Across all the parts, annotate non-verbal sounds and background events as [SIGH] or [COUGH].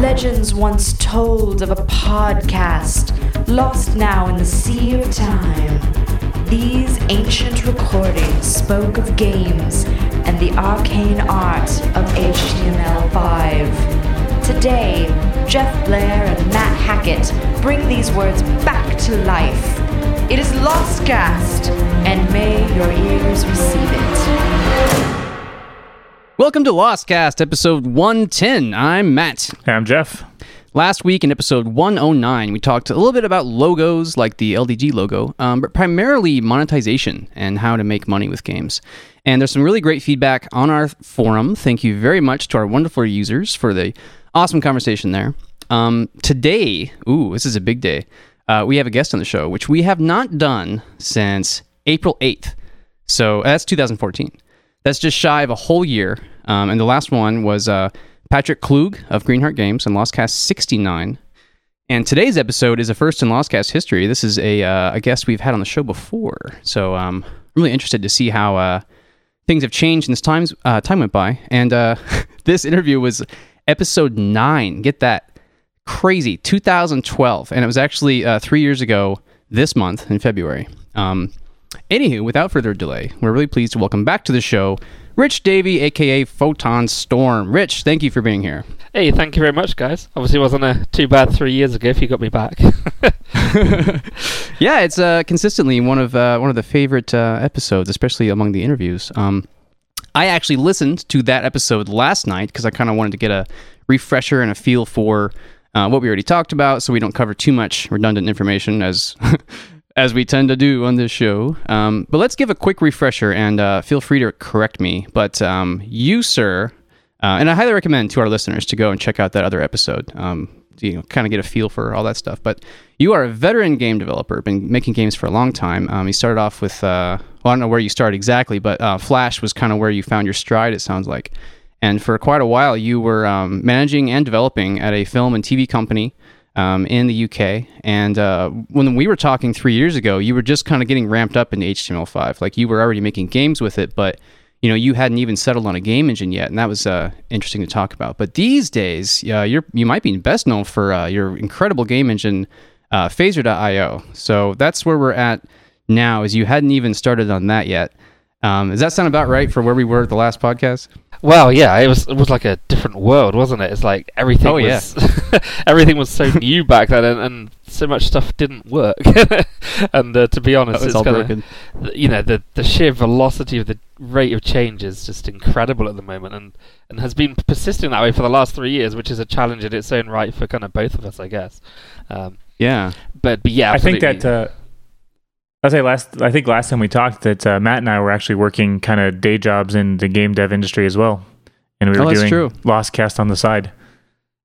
Legends once told of a podcast, lost now in the sea of time. These ancient recordings spoke of games and the arcane art of HTML5. Today, Geoff Blair and Matt Hackett bring these words back to life. It is Lostcast, and may your ears receive it. Welcome to Lostcast, episode 110. I'm Matt. Hey, I'm Geoff. Last week in episode 109, we talked a little bit about logos like the LDG logo, um, but primarily monetization and how to make money with games. And there's some really great feedback on our forum. Thank you very much to our wonderful users for the awesome conversation there. Um, today, ooh, this is a big day. Uh, we have a guest on the show, which we have not done since April 8th. So that's 2014. That's just shy of a whole year. Um, and the last one was uh, Patrick Klug of Greenheart Games and Lostcast 69. And today's episode is a first in Lostcast history. This is a, uh, a guest we've had on the show before. So um, I'm really interested to see how uh, things have changed since times, uh, time went by. And uh, [LAUGHS] this interview was episode nine. Get that. Crazy. 2012. And it was actually uh, three years ago this month in February. Um, Anywho, without further delay, we're really pleased to welcome back to the show Rich Davey, aka Photon Storm. Rich, thank you for being here. Hey, thank you very much, guys. Obviously, it wasn't a too bad three years ago if you got me back. [LAUGHS] [LAUGHS] yeah, it's uh, consistently one of uh, one of the favorite uh, episodes, especially among the interviews. Um, I actually listened to that episode last night because I kind of wanted to get a refresher and a feel for uh, what we already talked about, so we don't cover too much redundant information as [LAUGHS] as we tend to do on this show. Um, but let's give a quick refresher and uh, feel free to correct me. But um, you, sir, uh, and I highly recommend to our listeners to go and check out that other episode. Um, you know, kind of get a feel for all that stuff. But you are a veteran game developer, been making games for a long time. Um, you started off with, uh, well, I don't know where you started exactly, but uh, Flash was kind of where you found your stride. It sounds like. And for quite a while, you were um, managing and developing at a film and TV company um, in the UK. And uh, when we were talking three years ago, you were just kind of getting ramped up into HTML5. Like you were already making games with it, but you know you hadn't even settled on a game engine yet, and that was uh, interesting to talk about. But these days, uh, you're you might be best known for uh, your incredible game engine, uh, Phaser.io. So that's where we're at now. Is you hadn't even started on that yet. Um, does that sound about right for where we were at the last podcast? Well, yeah, it was it was like a different world, wasn't it? It's like everything oh, was yeah. [LAUGHS] everything was so [LAUGHS] new back then, and, and, so much stuff didn't work. [LAUGHS] and uh, to be honest, it's all kinda, broken. You know, the the sheer velocity of the rate of change is just incredible at the moment, and and has been persisting that way for the last three years, which is a challenge in its own right for kind of both of us, I guess. Um, yeah, but but yeah, absolutely. I think that. Uh, I say last. I think last time we talked that uh, Matt and I were actually working kind of day jobs in the game dev industry as well, and we were oh, doing true. Lostcast on the side.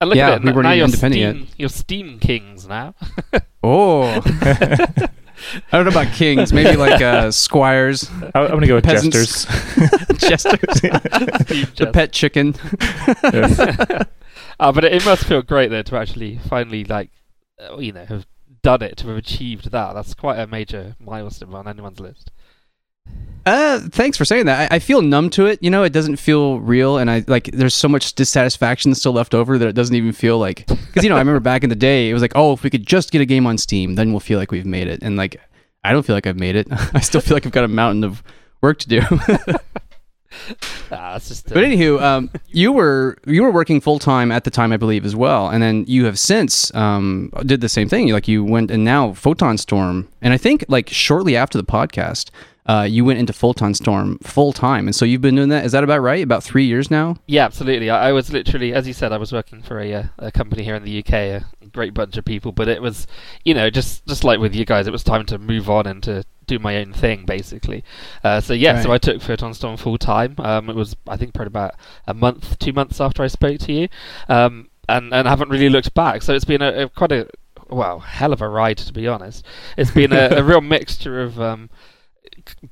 And look yeah, at it. we weren't now you're independent Steam, You're Steam Kings now. [LAUGHS] oh. [LAUGHS] I don't know about kings. Maybe like uh, squires. I, am gonna go with peasants. jesters. [LAUGHS] jesters. the pet chicken. uh, but it, it, must feel great though to actually finally like, uh, you know, have done it to have achieved that. That's quite a major milestone on anyone's list. Uh, thanks for saying that. I, I, feel numb to it. You know, it doesn't feel real, and I like. There's so much dissatisfaction still left over that it doesn't even feel like. [LAUGHS] Because you know, I remember back in the day, it was like, oh, if we could just get a game on Steam, then we'll feel like we've made it. And like, I don't feel like I've made it. [LAUGHS] I still feel like I've got a mountain of work to do. [LAUGHS] [LAUGHS] just, But anywho, um, you were you were working full time at the time, I believe, as well, and then you have since um, did the same thing. Like you went and now Photon Storm, and I think like shortly after the podcast, uh, you went into Photon Storm full time, and so you've been doing that. Is that about right? About three years now? Yeah, absolutely. I, I was literally, as you said, I was working for a, uh, a company here in the UK, a great bunch of people, but it was, you know, just just like with you guys, it was time to move on and to do my own thing, basically. Uh, so yeah, right. so I took Photon Storm full time. Um, it was, I think, probably about a month, two months after I spoke to you, um, and and haven't really looked back. So it's been a, a quite a well, hell of a ride to be honest. It's been a, [LAUGHS] a real mixture of um,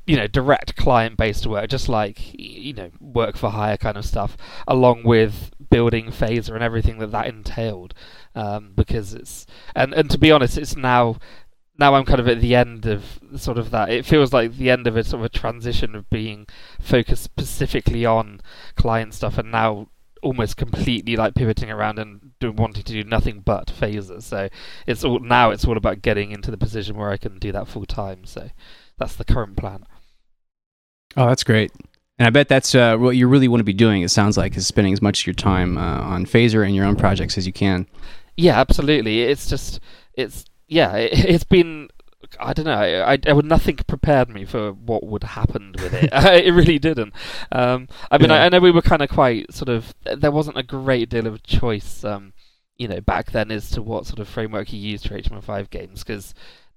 you know direct client based work just like you know work for hire kind of stuff along with building phaser and everything that that entailed um, because it's and and to be honest it's now now I'm kind of at the end of sort of that. It feels like the end of a sort of a transition of being focused specifically on client stuff, and now almost completely like pivoting around and do, wanting to do nothing but phasers. So it's all now it's all about getting into the position where I can do that full time. So that's the current plan. Oh, that's great. And I bet that's uh, what you really want to be doing. It sounds like is spending as much of your time uh, on Phaser and your own projects as you can. Yeah, absolutely. It's just it's yeah, [LAUGHS] it, has been I don't know. I, I, I nothing prepared me for what would happen with it. [LAUGHS] it really didn't. Um, I mean, yeah. I, I, know we were kind of quite sort of. There wasn't a great deal of choice, um, you know, back then as to what sort of framework you used for HTML5 games because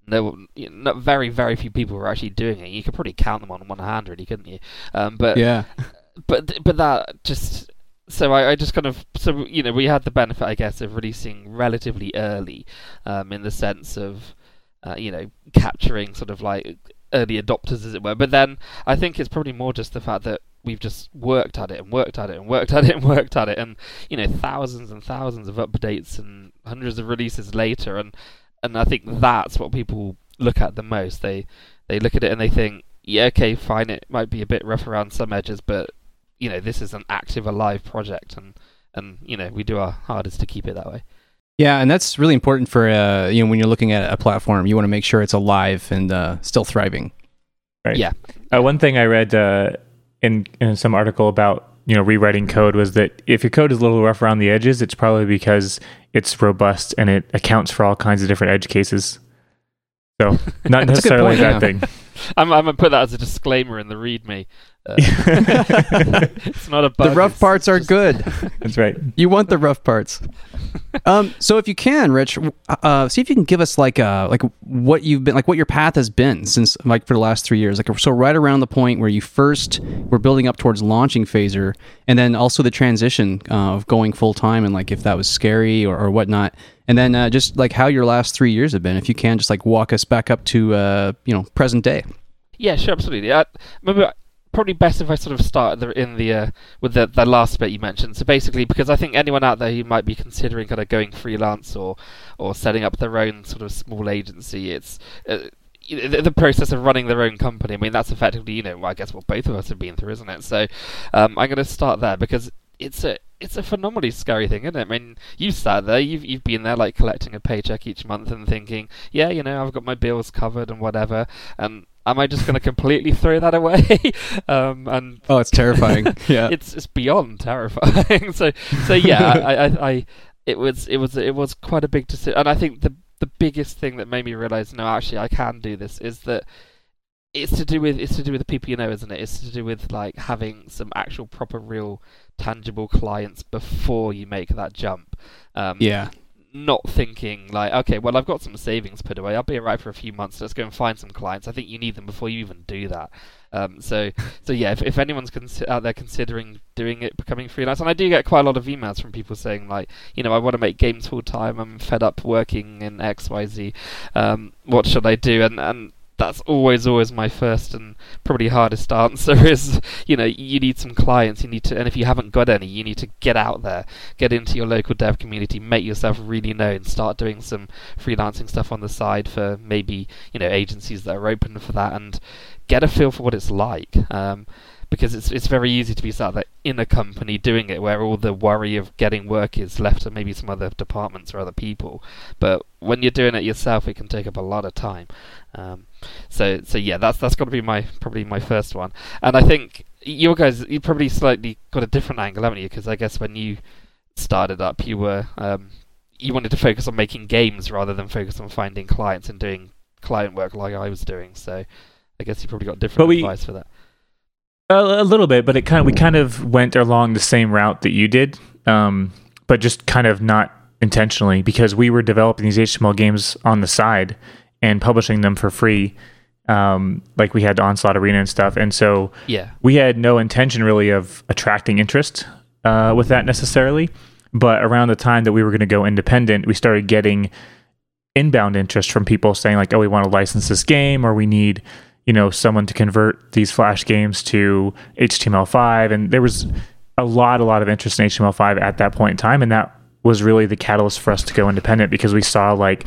no, you know, very very few people were actually doing it. You could probably count them on one hand, really, couldn't you? Um, but yeah, [LAUGHS] but but that just so I, I, just kind of so you know we had the benefit I guess of releasing relatively early, um, in the sense of uh, you know capturing sort of like early adopters as it were. But then I think it's probably more just the fact that we've just worked at it and worked at it and worked [LAUGHS] at it and worked at it and you know thousands and thousands of updates and hundreds of releases later and and I think that's what people look at the most. They they look at it and they think, yeah, okay, fine, it might be a bit rough around some edges, but you know, this is an active, alive project, and and you know, we do our hardest to keep it that way. Yeah, and that's really important for uh, you know when you're looking at a platform, you want to make sure it's alive and uh, still thriving. Right. Yeah. Uh, one thing I read uh, in in some article about you know rewriting code was that if your code is a little rough around the edges, it's probably because it's robust and it accounts for all kinds of different edge cases. So [LAUGHS] not necessarily a bad thing. [LAUGHS] I'm, I'm gonna put that as a disclaimer in the README. Uh, [LAUGHS] it's not a bug. The rough parts are good. [LAUGHS] That's right. You want the rough parts. [LAUGHS] Um, so if you can, Rich, uh, see if you can give us like uh, like what you've been like what your path has been since like for the last three years. Like so, right around the point where you first were building up towards launching Phaser, and then also the transition uh, of going full time, and like if that was scary or, or whatnot, and then uh, just like how your last three years have been. If you can, just like walk us back up to uh, you know present day. Yeah, sure, absolutely. I remember probably best if I sort of start in the uh, with the the last bit you mentioned. So basically, because I think anyone out there who might be considering kind of going freelance or or setting up their own sort of small agency, it's uh, the, the process of running their own company. I mean, that's effectively you know I guess what both of us have been through, isn't it? So um, I'm going to start there because it's a it's a phenomenally scary thing, isn't it? I mean, you've sat there, you've you've been there like collecting a paycheck each month and thinking, yeah, you know, I've got my bills covered and whatever, and am I just going to completely throw that away? [LAUGHS] um, and oh, it's terrifying. [LAUGHS] yeah, it's it's beyond terrifying. [LAUGHS] so so yeah, I, I, I it was it was it was quite a big decision, and I think the the biggest thing that made me realize no, actually, I can do this is that it's to do with it's to do with the people you know, isn't it? It's to do with like having some actual proper, real, tangible clients before you make that jump. Um, yeah not thinking like, okay, well, I've got some savings put away. I'll be alright for a few months. Let's go and find some clients. I think you need them before you even do that. Um, so, so yeah, if, if anyone's consi- out there considering doing it, becoming freelance, and I do get quite a lot of emails from people saying like, you know, I want to make games full time. I'm fed up working in X, Y, Z. Um, what should I do? And and that's always always my first and probably hardest answer [LAUGHS] is you know you need some clients you need to and if you haven't got any you need to get out there get into your local dev community make yourself really known start doing some freelancing stuff on the side for maybe you know agencies that are open for that and get a feel for what it's like um, because it's it's very easy to be sat there in a company doing it where all the worry of getting work is left to maybe some other departments or other people. But when you're doing it yourself, it can take up a lot of time. Um, so so yeah, that's that's got to be my probably my first one. And I think you guys you probably slightly got a different angle, haven't you? Because I guess when you started up, you were um, you wanted to focus on making games rather than focus on finding clients and doing client work like I was doing. So I guess you probably got different we, advice for that. A, a little bit, but it kind of we kind of went along the same route that you did, um, but just kind of not intentionally because we were developing these HTML games on the side and publishing them for free. Um, like we had Onslaught Arena and stuff, and so yeah, we had no intention really of attracting interest uh, with that necessarily. But around the time that we were going to go independent, we started getting inbound interest from people saying like, "Oh, we want to license this game, or we need." You know someone to convert these flash games to HTML5 and there was a lot a lot of interest in HTML5 at that point in time. And that was really the catalyst for us to go independent because we saw like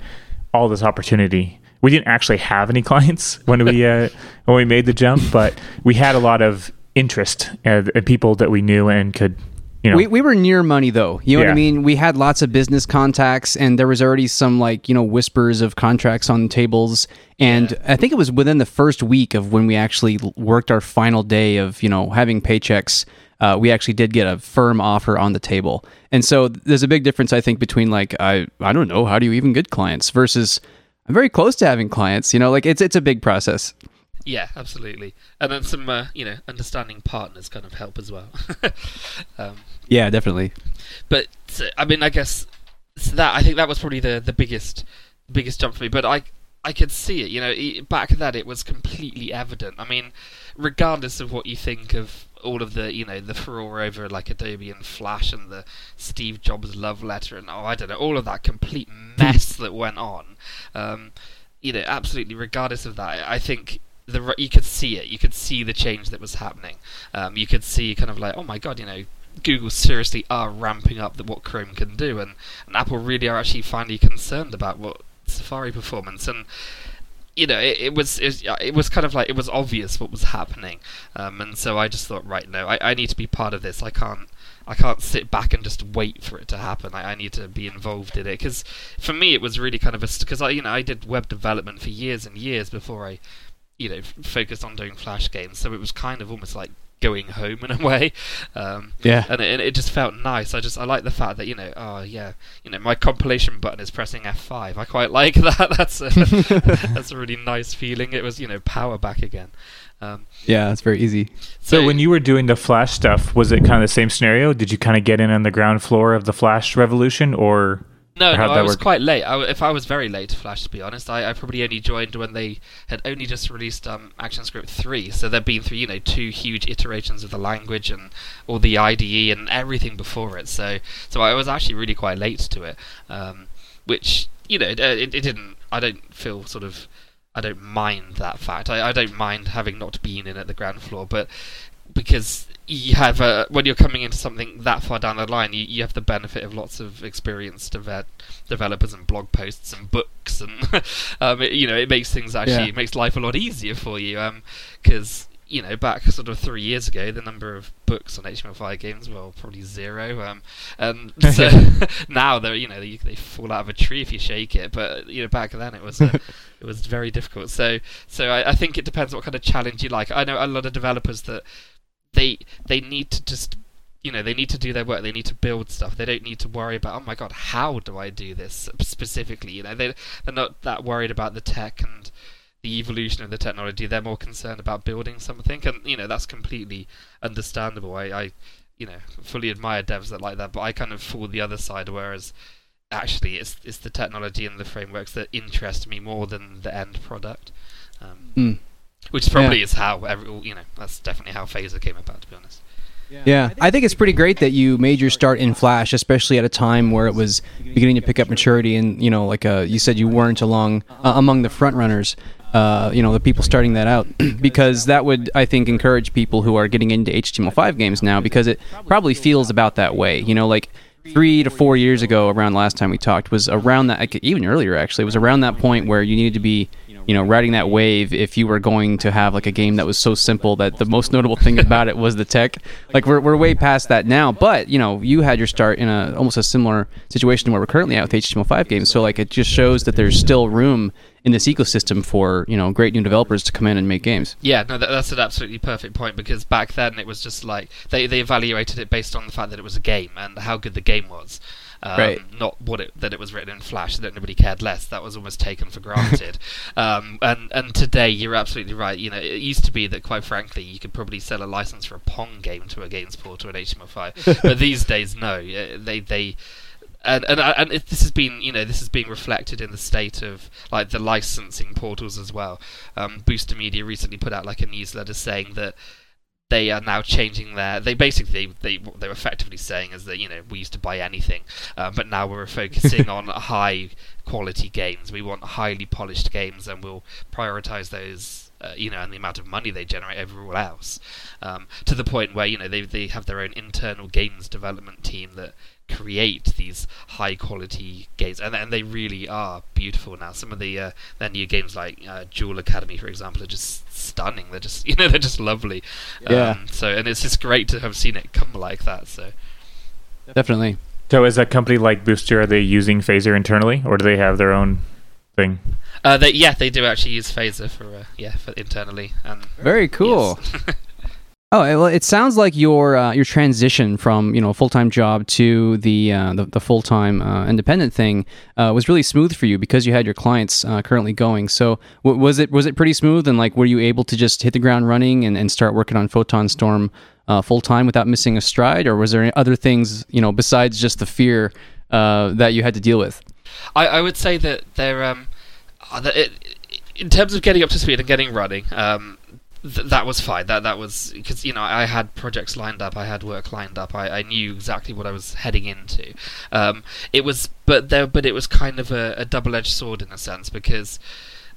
all this opportunity. We didn't actually have any [LAUGHS] clients when we uh, when we made the jump but we had a lot of interest and, and people that we knew and could you know, we, we were near money though. You know what I mean? We had lots of business contacts and there was already some like, you know, whispers of contracts on tables. And I think it was within the first week of when we actually worked our final day of, you know, having paychecks. Uh, we actually did get a firm offer on the table. And so there's a big difference, I think, between like, I, I don't know, how do you even get clients versus I'm very close to having clients, you know, like it's, it's a big process. Yeah, absolutely. And then some, uh, you know, understanding partners kind of help as well. [LAUGHS] um, Yeah, definitely. but uh, I mean, I guess so that I think that was probably the the biggest biggest jump for me. But I I could see it. You know, back then it was completely evident. I mean, regardless of what you think of all of the you know the furore over like Adobe and Flash and the Steve Jobs love letter and oh I don't know all of that complete mess that went on. Um, you know, absolutely. Regardless of that, I think the you could see it. You could see the change that was happening. Um, you could see kind of like, oh my god, you know, Google seriously are ramping up the, what Chrome can do, and, and Apple really are actually finally concerned about what Safari performance and. You know, it, it was it, it was kind of like it was obvious what was happening, um, and so I just thought, right, no, I, I need to be part of this. I can't I can't sit back and just wait for it to happen. I, I need to be involved in it because for me it was really kind of a because I you know I did web development for years and years before I you know focused on doing flash games, so it was kind of almost like going home in a [LAUGHS] way. Um, Yeah. and it, and it just felt nice. I just I like the fact that you know, oh yeah, you know, my compilation button is pressing F5. I quite [LAUGHS] like that. [LAUGHS] That's a, that's a really nice feeling. It was you know power back again. Um, Yeah, it's very easy. So when you were doing the Flash stuff, was it kind of the same scenario? Did you kind of get in on the ground floor of the Flash revolution, or No, no, I was work? quite late. I if I was very late to Flash, to be honest, I, I probably only joined when they had only just released um, ActionScript 3. So there'd been through, you know, two huge iterations of the language and all the IDE and everything before it. So, so I was actually really quite late to it, um, which you know, it, it, it didn't. I don't feel sort of. I don't mind that fact. I, I don't mind having not been in at the ground floor, but because you have a, when you're coming into something that far down the line, you, you have the benefit of lots of experienced deve- developers and blog posts and books, and [LAUGHS] um, it, you know it makes things actually Yeah. makes life a lot easier for you. Because you know back sort of three years ago, the number of books on HTML5 games well probably zero, um, and [LAUGHS] so [LAUGHS] now they're you know they, they fall out of a tree if you shake it. But you know back then it was. Uh, it was very difficult. So, so I, I think it depends what kind of challenge you like. I know a lot of developers that they they need to just you know they need to do their work. They need to build stuff. They don't need to worry about oh my god how do I do this specifically. You know they they're not that worried about the tech and the evolution of the technology. They're more concerned about building something, and you know that's completely understandable. I, I you know fully admire devs that like that, but I kind of fall the other side. Whereas actually it's it's the technology and the frameworks that interest me more than the end product. Um, Mm. Which probably is how every you know that's definitely how Phaser came about to be honest. Yeah, I think it's pretty great that you made your start in Flash, especially at a time where it was beginning to pick up maturity, and you know, like uh, you said, you weren't along uh, among the front runners. Uh, you know, the people starting that out, [CLEARS THROAT] because that would, I think, encourage people who are getting into HTML5 games now, because it probably feels about that way. You know, like three to four years ago, around last time we talked, was around that, even earlier actually, was around that point where you needed to be you know, riding that wave if you were going to have like a game that was so simple that the most notable thing [LAUGHS] about it was the tech. Like we're, we're way past that now, but you know, you had your start in a almost a similar situation to where we're currently at with HTML5 games. So like it just shows that there's still room in this ecosystem for you know great new developers to come in and make games. Yeah, no, that, that's an absolutely perfect point because back then it was just like they they evaluated it based on the fact that it was a game and how good the game was. Um, Right. Not what it that it was written in Flash that nobody cared less. That was almost taken for granted. [LAUGHS] um, and and today you're absolutely right. You know, it used to be that quite frankly you could probably sell a license for a Pong game to a games portal in HTML5, [LAUGHS] but these days no. Uh, They they and and and it, this has been you know this is being reflected in the state of like the licensing portals as well. Um, Booster Media recently put out like a newsletter saying that they are now changing their. They basically they what they're effectively saying is that you know we used to buy anything, um, but now we're focusing [LAUGHS] on high quality games. We want highly polished games, and we'll prioritize those. Uh, you know, and the amount of money they generate over all else, um, to the point where you know they they have their own internal games development team that create these high quality games, and, and they really are beautiful now. Some of the uh, their new games, like uh, Jewel Academy, for example, are just stunning. They're just [LAUGHS] you know they're just lovely. Yeah. Um, so and it's just great to have seen it come like that. So Definitely. So is a company like Booster are they using Phaser internally, or do they have their own thing? Uh, they, yeah, they do actually use Phaser for uh, yeah for internally and Very cool. yes. [LAUGHS] Oh well, it sounds like your uh, your transition from you know full time job to the uh, the, the full time uh, independent thing uh, was really smooth for you because you had your clients uh, currently going. So w- was it was it pretty smooth and like were you able to just hit the ground running and, and start working on Photon Storm uh, full time without missing a stride, or was there other things you know besides just the fear that you had to deal with? I, I would say that they're um, that it, in terms of getting up to speed and getting running. Um, th- that was fine. That that was because you know I had projects lined up, I had work lined up. I, I knew exactly what I was heading into. Um, it was, but there, but it was kind of a, a double-edged sword in a sense because.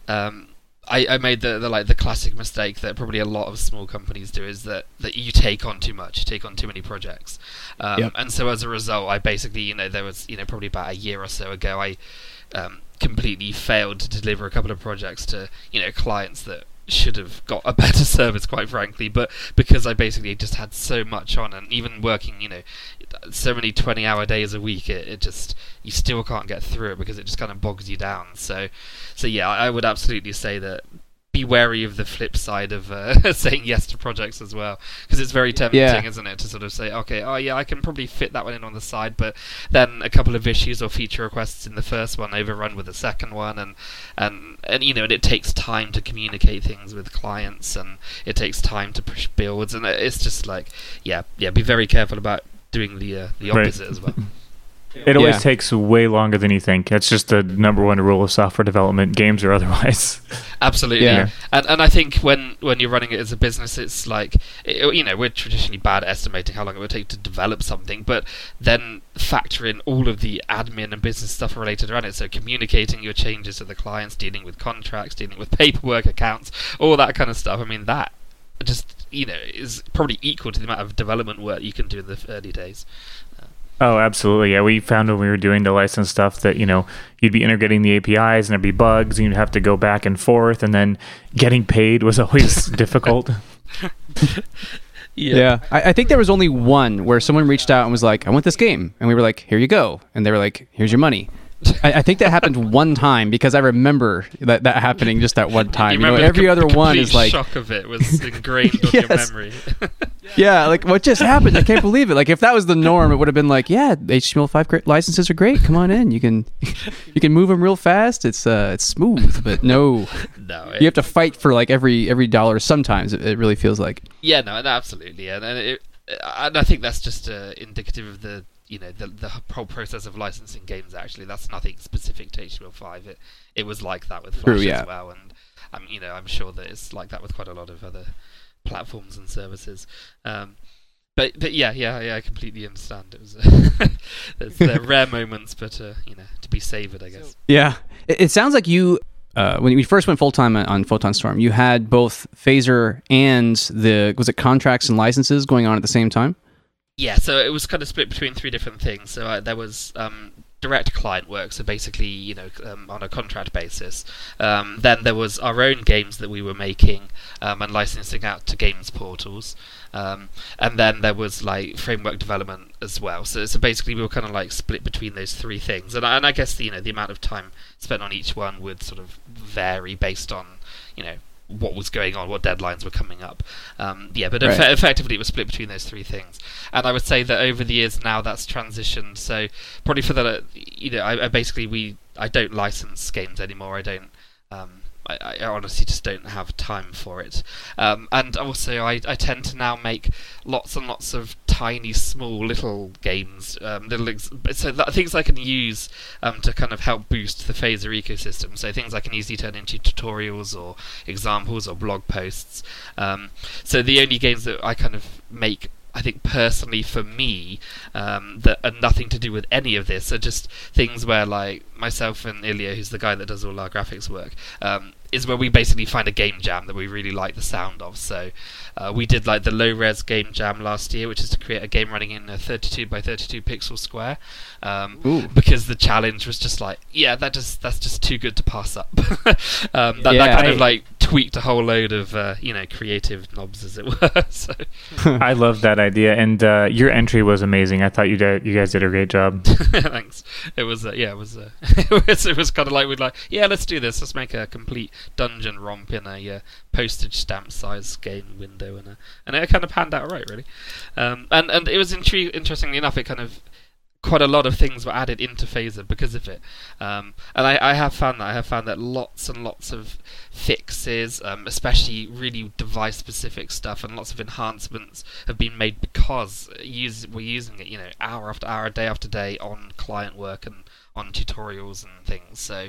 Um, I, I made the, the like the classic mistake that probably a lot of small companies do is that, that you take on too much, you take on too many projects, um, Yep. and so as a result, I basically you know there was you know probably about a year or so ago I um, completely failed to deliver a couple of projects to you know clients that should have got a [LAUGHS] better service quite frankly but because I basically just had so much on and even working you know so many 20 hour days a week it, it just you still can't get through it because it just kind of bogs you down. So so yeah I I would absolutely say that be wary of the flip side of uh, [LAUGHS] saying yes to projects as well because it's very tempting Yeah. isn't it to sort of say okay oh yeah I can probably fit that one in on the side but then a couple of issues or feature requests in the first one overrun with the second one and and and you know and it takes time to communicate things with clients and it takes time to push builds and it's just like yeah yeah be very careful about doing the uh, the Right. opposite as well [LAUGHS] It always Yeah. takes way longer than you think. That's just the number one rule of software development, games or [LAUGHS] otherwise. Absolutely, Yeah. and and I think when when you're running it as a business, it's like it, you know we're traditionally bad at estimating how long it would take to develop something, but then factor in all of the admin and business stuff related around it. So communicating your changes to the clients, dealing with contracts, dealing with [LAUGHS] paperwork, accounts, all that kind of stuff. I mean that just you know is probably equal to the amount of development work you can do in the early days. Oh, absolutely. Yeah, we found when we were doing the license stuff that, you know, you'd be integrating the APIs and there'd be bugs and you'd have to go back and forth and then getting paid was [LAUGHS] always difficult. Yeah, I, I think there was only one where someone reached out and was like, "I want this game," and we were like, "Here you go," and they were like, "Here's your money." I, I think that happened one time because I remember that, that happening just that one time. You, know, every other the one is like, shock of it was ingrained [LAUGHS] on your Yes. memory. [LAUGHS] yeah, like what just happened? I can't believe it. Like if that was the norm, it would have been like, yeah, HTML5 gra- licenses are great. Come on in. You can [LAUGHS] you can move them real fast. It's uh it's smooth, but no, no, you have to fight for like every every dollar. Sometimes it, it really feels like. Yeah, no, no, absolutely, and and, it, and I think that's just uh, indicative of the you know the the whole process of licensing games. Actually, that's nothing specific to HTML5. It it was like that with Flash True, yeah. as well, and um, you know I'm sure that it's like that with quite a lot of other platforms and services. Um, but but yeah, yeah, yeah, I completely understand. It was there's, there are rare moments, but uh, you know to be savoured, I guess. Yeah, it, it sounds like you. Uh, when we first went full time on Photon Storm, you had both Phaser and the was it contracts and licenses going on at the same time. Yeah, so it was kind of split between three different things. So uh, there was um, direct client work, so basically, you know, um, on a contract basis. Um, then there was our own games that we were making um, and licensing out to games portals. Um, and then there was like framework development as well. So, so basically, we were kind of like split between those three things. And, and I guess you know the amount of time spent on each one would sort of vary based on you know what was going on, what deadlines were coming up. Um, yeah, but Right. effe- effectively it was split between those three things. And I would say that over the years now that's transitioned. So probably for the you know I, I basically we I don't license games anymore. I don't. Um, I, I honestly just don't have time for it. Um, and also, I, I tend to now make lots and lots of tiny, small, little games, um, little ex- so that, things I can use um, to kind of help boost the Phaser ecosystem. So things I can easily turn into tutorials or examples or blog posts. Um, so the only games that I kind of make I think personally for me um, that are nothing to do with any of this are just things where like myself and Ilya, who's the guy that does all our graphics work, um, is where we basically find a game jam that we really like the sound of. So uh, we did like the low res game jam last year, which is to create a game running in a 32 by 32 pixel square, um, because the challenge was just like, yeah, that just that's just too good to pass up. [LAUGHS] um, that, that Yeah. kind of like tweaked a whole load of uh, you know creative knobs, as it were. [LAUGHS] so [LAUGHS] I love that idea, and uh, your entry was amazing. I thought you did, you guys did a great job. [LAUGHS] thanks. It was uh, yeah, it was, uh, it was it was kind of like we'd like yeah, let's do this. Let's make a complete dungeon romp in a uh, postage stamp size game window, and a, and it kind of panned out right, really. Um, and and it was intri- interestingly enough, it kind of quite a lot of things were added into Phaser because of it. Um, and I, I, have found that I have found that lots and lots of fixes, um, especially really device-specific stuff, and lots of enhancements have been made because use, we're using it, you know, hour after hour, day after day on client work and on tutorials and things. So.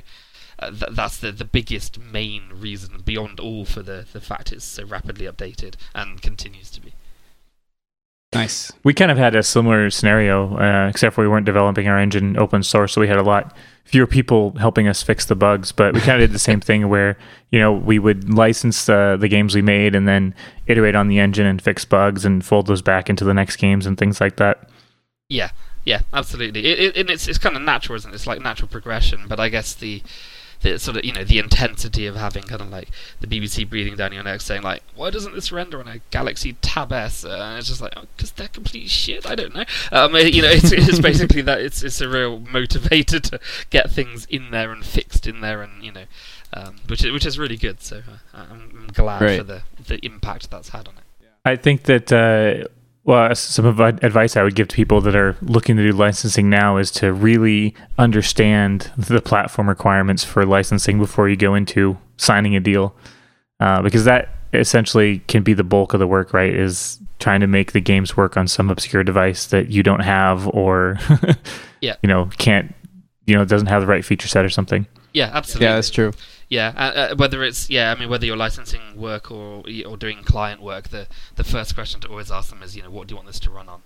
Uh, th- that's the, the biggest main reason beyond all for the, the fact it's so rapidly updated and continues to be. Nice. We kind of had a similar scenario, uh, except for we weren't developing our engine open source, so we had a lot fewer people helping us fix the bugs. But we kind of did the same [LAUGHS] thing where you know we would license uh, the games we made and then iterate on the engine and fix bugs and fold those back into the next games and things like that. Yeah, yeah, absolutely. It, it, and it's it's kind of natural, isn't it? It's like natural progression. But I guess the the sort of you know the intensity of having kind of like the BBC breathing down your neck saying like why doesn't this render on a Galaxy Tab S? Uh, and it's just like because oh, they're complete shit. I don't know. Um, [LAUGHS] you know it's, it's basically that it's it's a real motivator to get things in there and fixed in there and you know um, which is, which is really good. So uh, I'm, I'm, glad right. for the the impact that's had on it. I think that uh, well, some of advice I would give to people that are looking to do licensing now is to really understand the platform requirements for licensing before you go into signing a deal, uh, because that essentially can be the bulk of the work. Right? Is trying to make the games work on some obscure device that you don't have, or [LAUGHS] yeah, you know, can't, you know, doesn't have the right feature set or something. Yeah, absolutely. Yeah, that's true. Yeah, uh, uh, whether it's yeah, I mean whether you're licensing work or or doing client work, the the first question to always ask them is you know what do you want this to run on,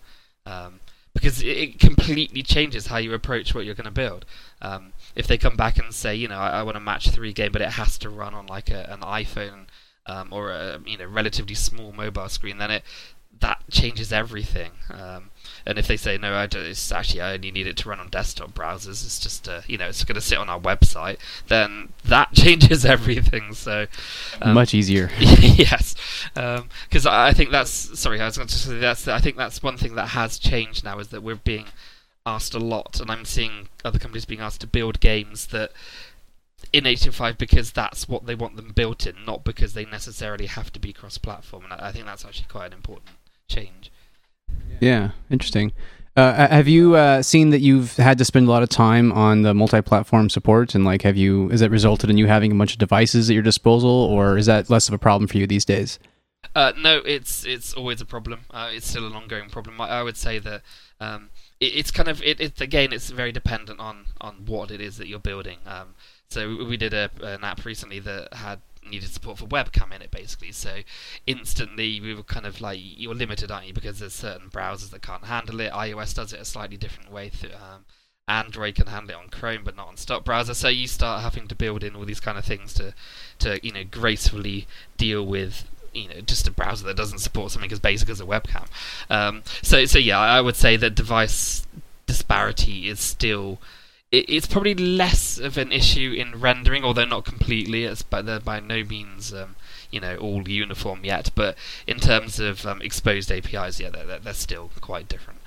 um, because it, it, completely changes how you approach what you're going to build. Um, if they come back and say you know I, I want a match three game, but it has to run on like a, an iPhone um, or a you know relatively small mobile screen, then it that changes everything. Um, and if they say no, I don't, it's actually I only need it to run on desktop browsers. It's just uh, you know it's going to sit on our website. Then that [LAUGHS] changes everything. So um, much easier. [LAUGHS] yes, because um, I think that's sorry. I was going to say that's I think that's one thing that has changed now is that we're being asked a lot, and I'm seeing other companies being asked to build games that in HTML5 because that's what they want them built in, not because they necessarily have to be cross-platform. And I think that's actually quite an important change. Yeah, interesting. Uh, have you uh, seen that you've had to spend a lot of time on the multi-platform support, and like, have you? Has that resulted in you having a bunch of devices at your disposal, or is that less of a problem for you these days? Uh, no, it's it's always a problem. Uh, it's still an ongoing problem. I, I would say that um, it, it's kind of it, it, again, it's very dependent on on what it is that you're building. Um, so we did a, an app recently that had needed support for webcam in it basically. So instantly we were kind of like you're limited aren't you? Because there's certain browsers that can't handle it. ios does it a slightly different way through, um, android can handle it on chrome but not on stock browser. So you start having to build in all these kind of things to to you know gracefully deal with you know just a browser that doesn't support something as basic as a webcam. Um, so so yeah i would say that device disparity is still it's probably less of an issue in rendering, although not completely. It's but they're by no means um, you know all uniform yet. But in terms of um, exposed APIs, yeah, they're, they're still quite different.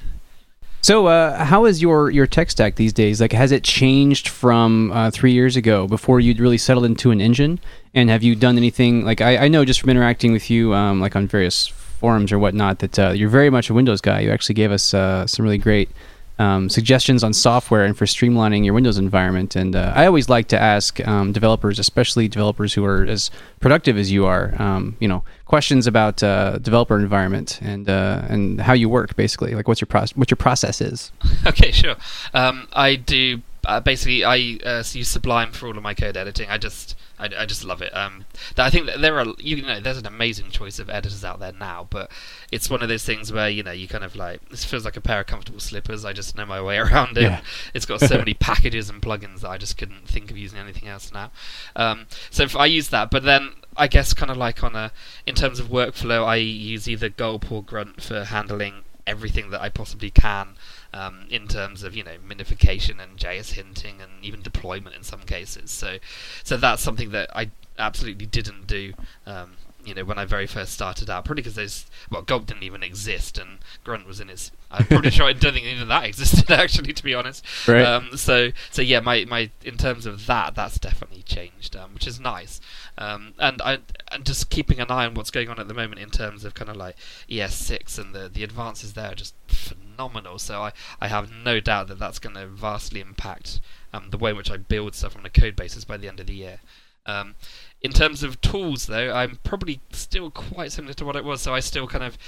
So, uh, how is your your tech stack these days? Like, has it changed from uh, three years ago before you'd really settled into an engine? And have you done anything? Like, I, I know just from interacting with you, um, like on various forums or whatnot, that uh, you're very much a Windows guy. You actually gave us uh, some really great um, suggestions on software and for streamlining your Windows environment. And uh, I always like to ask um, developers, especially developers who are as productive as you are, um, you know, questions about uh, developer environment and uh, and how you work, basically. Like, what's your process? What your process is? [LAUGHS] Okay, sure. Um, I do uh, basically I uh, use Sublime for all of my code editing. I just I, I just love it. Um, I think that there are you know there's an amazing choice of editors out there now, but it's one of those things where you know you kind of like this feels like a pair of comfortable slippers. I just know my way [LAUGHS] around it. Yeah. It's got so many [LAUGHS] packages and plugins that I just couldn't think of using anything else now. Um, so if I use that, but then I guess kind of like on a in terms of workflow, I use either Gulp or Grunt for handling everything that I possibly can um, in terms of you know minification and JS hinting and even deployment in some cases. So, so that's something that I absolutely didn't do. Um, you know, when I very first started out, probably because those well, Gulp didn't even exist, and Grunt was in its. I'm pretty sure I don't think even that existed [LAUGHS] actually, to be honest. Right. Um, so, so yeah, my, my in terms of that, that's definitely changed, um, which is nice. Um, and I and just keeping an eye on what's going on at the moment in terms of kind of like ES6 and the the advances there are just phenomenal. So I, I have no doubt that that's going to vastly impact um, the way in which I build stuff on a code basis by the end of the year. Um, in terms of tools, though, I'm probably still quite similar to what it was. So I still kind of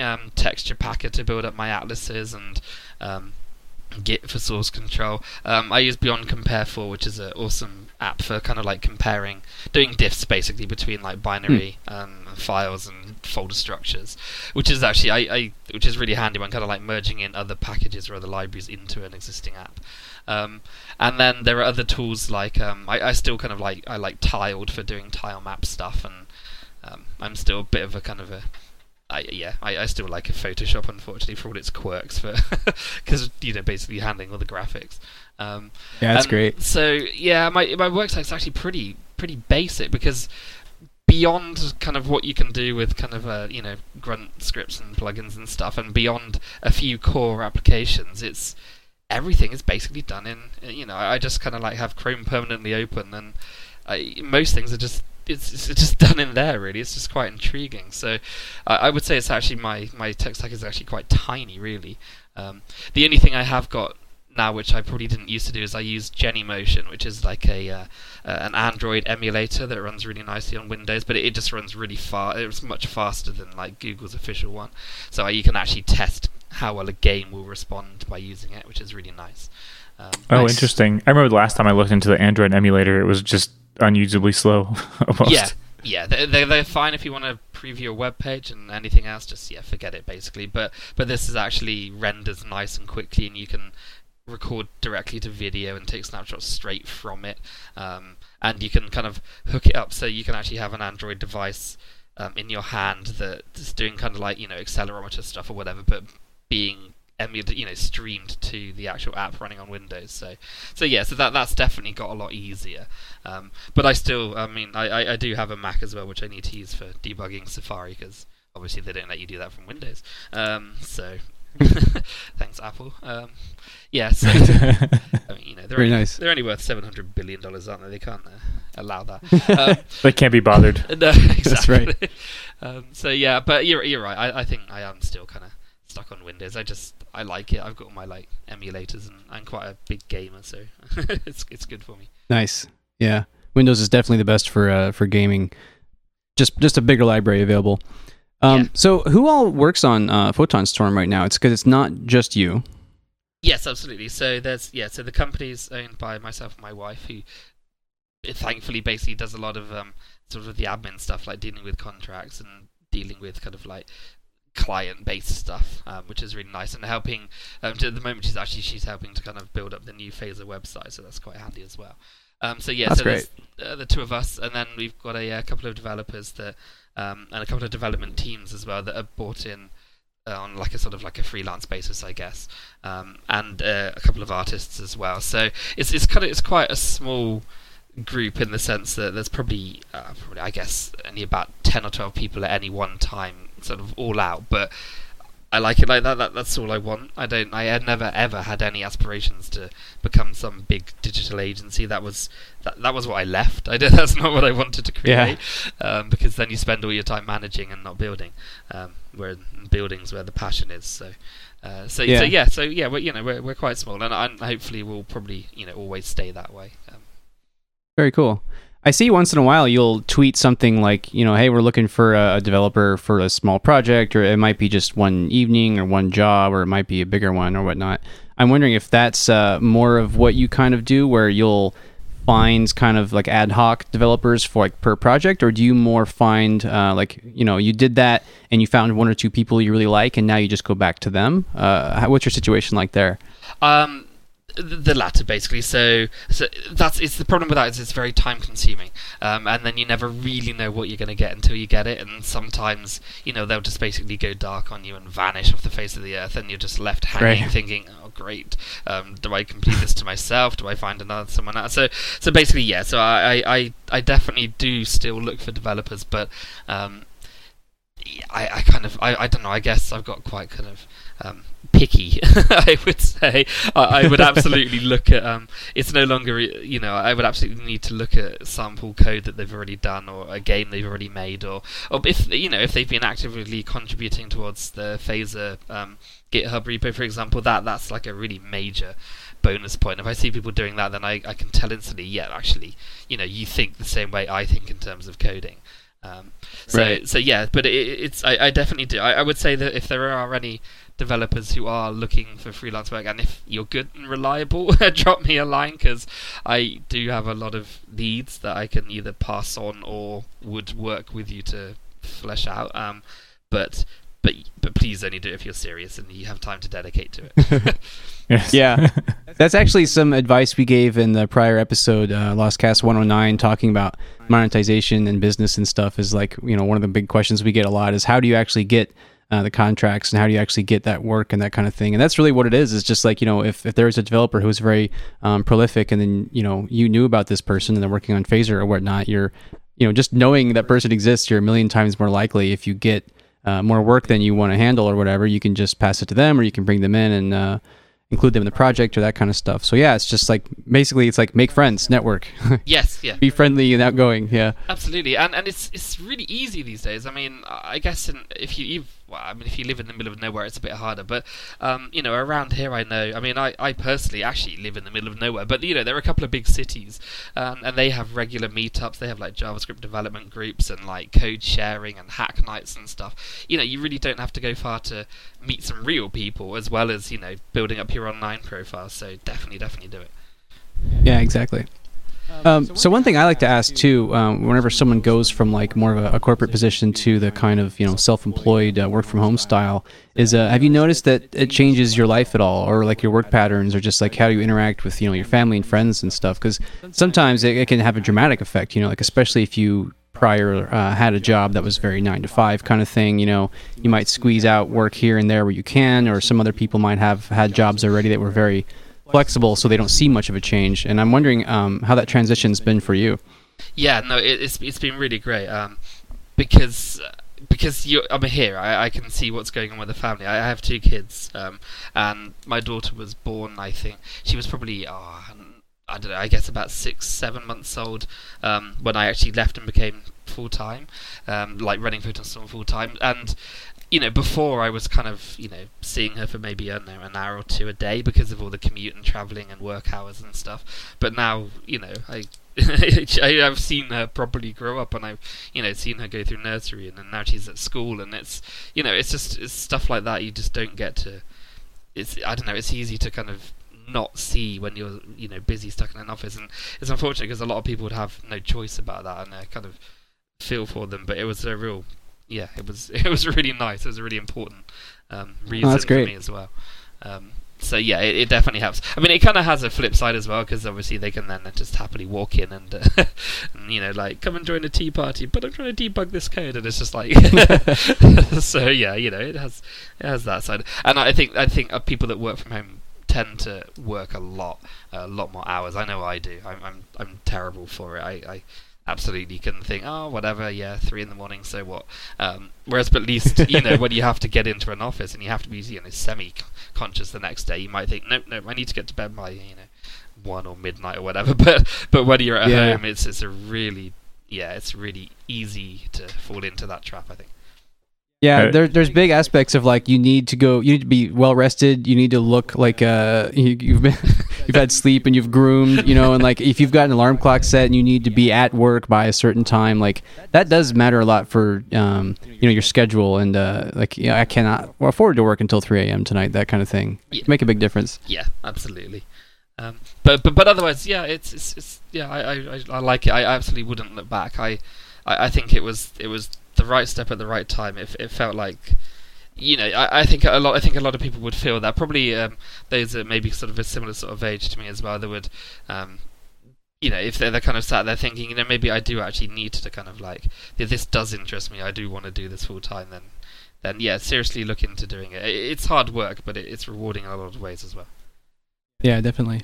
um, texture packer to build up my atlases and um, Git for source control. Um, I use Beyond Compare 4, which is an awesome app for kind of like comparing, doing diffs basically between like binary um, files and folder structures, which is actually I, I which is really handy when kind of like merging in other packages or other libraries into an existing app. Um, and then there are other tools like um, I, I still kind of like I like tiled for doing tile map stuff, and um, I'm still a bit of a kind of a I, yeah, I, I still like Photoshop, unfortunately, for all its quirks, for [LAUGHS] because you know basically handling all the graphics. Um, Yeah, that's great. So yeah, my my work site's actually pretty pretty basic because beyond kind of what you can do with kind of uh, you know grunt scripts and plugins and stuff, and beyond a few core applications, it's everything is basically done in you know I just kind of like have Chrome permanently open, and I, most things are just it's, it's just [LAUGHS] done in there really. It's just quite intriguing. So I, I would say it's actually my my tech stack is actually quite tiny really. Um, the only thing I have got now, which I probably didn't used to do, is I use Genymotion, which is like a uh, uh, an Android emulator that runs really nicely on Windows, but it, it just runs really far. It's much faster than like Google's official one, so you can actually test how well a game will respond by using it, which is really nice. Um, Oh, Nice. interesting. I remember the last time I looked into the Android emulator, it was just unusably slow. [LAUGHS] almost. Yeah, yeah, they're, they're, they're fine if you want to preview a web page and anything else. Just yeah, forget it basically. But but this is actually renders nice and quickly, and you can record directly to video and take snapshots straight from it. Um, and you can kind of hook it up so you can actually have an Android device um, in your hand that's doing kind of like you know accelerometer stuff or whatever, but being emulated, you know, streamed to the actual app running on Windows. So, so yeah, so that that's definitely got a lot easier. Um, but I still, I mean, I, I, I do have a Mac as well, which I need to use for debugging Safari because obviously they don't let you do that from Windows. Um, so, [LAUGHS] thanks Apple. Um, yeah, so [LAUGHS] I mean, you know, they're Very only, nice. they're only worth seven hundred billion dollars, aren't they? They can't uh, allow that. [LAUGHS] Um, They can't be bothered. no, exactly. That's right. um, so yeah, but you're you're right. I, I think I am still kind of stuck on Windows. I just I like it. I've got all my like emulators, and I'm quite a big gamer, so [LAUGHS] it's it's good for me. Nice. Yeah. Windows is definitely the best for uh, for gaming. Just just a bigger library available. Um, Yeah. So who all works on uh, Photon Storm right now? It's because it's not just you. Yes, absolutely. So there's yeah. So the company's owned by myself and my wife, who uh, thankfully basically does a lot of um, sort of the admin stuff, like dealing with contracts and dealing with kind of like client-based stuff, um, which is really nice, and helping. Um, to the moment, she's actually she's helping to kind of build up the new Phaser website, so that's quite handy as well. Um, so yeah, That's so uh, the two of us, and then we've got a, uh couple of developers that, um, and a couple of development teams as well that are brought in uh, on like a sort of like a freelance basis, I guess, um, and uh, a couple of artists as well. So it's it's kind of it's quite a small group in the sense that there's probably, uh, probably I guess only about ten or twelve people at any one time, sort of all out, but. I like it like that. that. That's all I want. I don't. I had never ever had any aspirations to become some big digital agency. That was that. That was what I left. [LAUGHS] I did. That's not what I wanted to Yeah. create. Um, because then you spend all your time managing and not building. Um, where buildings where the passion is. So. Uh, so Yeah. so yeah so yeah we're you know we're we're quite small and, and hopefully we'll probably you know always stay that way. Um, Very cool. I see once in a while you'll tweet something like, you know, hey, we're looking for a, developer for a small project, or it might be just one evening or one job, or it might be a bigger one or whatnot. I'm wondering if that's uh, more of what you kind of do, where you'll find kind of like ad hoc developers for like per project, or do you more find uh, like, you know, you did that and you found one or two people you really like, and now you just go back to them? Uh, what's your situation like there? Um, the, latter, basically. So, so that's it's the problem with that is it's very time consuming, um, and then you never really know what you're going to get until you get it. And sometimes, you know, they'll just basically go dark on you and vanish off the face of the earth, and you're just left hanging, Right. thinking, "Oh, great! Um, do I complete this to myself? Do I find another someone else?" So, so basically, yeah. So I, I, I, I definitely do still look for developers, but um, I, I kind of, I, I don't know. I guess I've got quite kind of um, picky. [LAUGHS] I would say I, I would absolutely [LAUGHS] look at. Um, it's no longer, you know, I would absolutely need to look at sample code that they've already done, or a game they've already made, or, or if you know, if they've been actively contributing towards the Phaser um, GitHub repo, for example. That that's like a really major bonus point. If I see people doing that, then I, I can tell instantly, yeah, actually, you know, you think the same way I think in terms of coding. Um, so Right. so yeah, but it, it's I, I definitely do. I, I would say that if there are any developers who are looking for freelance work, and if you're good and reliable, [LAUGHS] drop me a line because I do have a lot of leads that I can either pass on or would work with you to flesh out. Um, but but but please only do it if you're serious and you have time to dedicate to it. [LAUGHS] [LAUGHS] Yes. Yeah. [LAUGHS] That's actually some advice we gave in the prior episode, uh, Lostcast 109, talking about monetization and business and stuff. Is like, you know, one of the big questions we get a lot is how do you actually get uh, the contracts and how do you actually get that work and that kind of thing. And that's really what it is. It's just like, you know, if, if there's a developer who's very um, prolific and then, you know, you knew about this person and they're working on Phaser or whatnot, you're, you know, just knowing that person exists, you're a million times more likely if you get uh, more work than you want to handle or whatever, you can just pass it to them or you can bring them in and, uh, include them in the project or that kind of stuff. So yeah, it's just like basically it's like make friends, network, [LAUGHS] yes, yeah. be friendly and outgoing. Yeah, Absolutely, and and it's it's really easy these days. I mean, I guess in, if you well, I mean, if you live in the middle of nowhere, it's a bit harder. But um, you know, around here, I know. I mean, I, I personally actually live in the middle of nowhere. But you know, there are a couple of big cities, um, and they have regular meetups. They have like JavaScript development groups and like code sharing and hack nights and stuff. You know, you really don't have to go far to meet some real people, as well as you know building up your online profile. So definitely, definitely do it. yeah, exactly. Um, so one thing I like to ask too, um, whenever someone goes from like more of a, a corporate position to the kind of you know self-employed uh, work from home style, is uh, have you noticed that it changes your life at all, or like your work patterns, or just like how you interact with you know your family and friends and stuff? Because sometimes it, it can have a dramatic effect, you know, like especially if you prior uh, had a job that was very nine to five kind of thing. You know, you might squeeze out work here and there where you can, or some other people might have had jobs already that were very flexible, so they don't see much of a change. And I'm wondering um, how that transition's been for you. Yeah, no, it, it's it's been really great. Um, because because you, I'm here, I, I can see what's going on with the family. I, I have two kids, um, and my daughter was born. I think she was probably oh, I don't know. I guess about six, seven months old um, when I actually left and became full time, um, like running food Photon full time. And you know, before I was kind of you know seeing her for maybe I don't know an hour or two a day because of all the commute and traveling and work hours and stuff. But now you know I. [LAUGHS] I- I've seen her properly grow up, and I've, you know, seen her go through nursery, and then now she's at school, and it's, you know, it's just it's stuff like that you just don't get to. It's I don't know. It's easy to kind of not see when you're you know busy stuck in an office, and it's unfortunate because a lot of people would have no choice about that, and I kind of feel for them. But it was a real, yeah, it was [LAUGHS] it was really nice. It was a really important um, reason that's for me as well. Um, so yeah, it, it definitely helps. I mean, it kind of has a flip side as well because obviously they can then just happily walk in and, uh, [LAUGHS] and you know like come and join a tea party, but I'm trying to debug this code, and it's just like [LAUGHS] so yeah, you know it has it has that side, and I think I think uh, people that work from home tend to work a lot a lot more hours. I know I do. I'm I'm, I'm terrible for it. I, I absolutely you can think, oh, whatever, yeah, three in the morning, so what? Um, whereas, but at least, you know, when you have to get into an office and you have to be, you know, semi-conscious the next day, you might think, nope, nope, I need to get to bed by, you know, one or midnight or whatever. [LAUGHS] But but when you're at Yeah. home, it's it's a really, yeah, it's really easy to fall into that trap. I think. Yeah, there, there's big aspects of like you need to go, you need to be well rested. You need to look like uh, [LAUGHS] you, you've been, [LAUGHS] you've had sleep and you've groomed, you know, and like if you've got an alarm clock set and you need to be at work by a certain time, like that does matter a lot for um, you know, your schedule and uh, like yeah, I cannot afford to work until 3 a.m. tonight, that kind of thing. Yeah. Make a big difference. Yeah, absolutely. Um, but but but otherwise, yeah, it's it's, it's yeah, I, I I- I like it. I absolutely wouldn't look back. I, I I think it was it was the right step at the right time. It it felt like you know, I, I think a lot. I think a lot of people would feel that. Probably um, those that maybe sort of a similar sort of age to me as well. They would, um, you know, if they're, they're kind of sat there thinking, you know, maybe I do actually need to kind of like, this does interest me, I do want to do this full time. Then, then yeah, seriously look into doing it. It's hard work, but it's rewarding in a lot of ways as well. Yeah, definitely.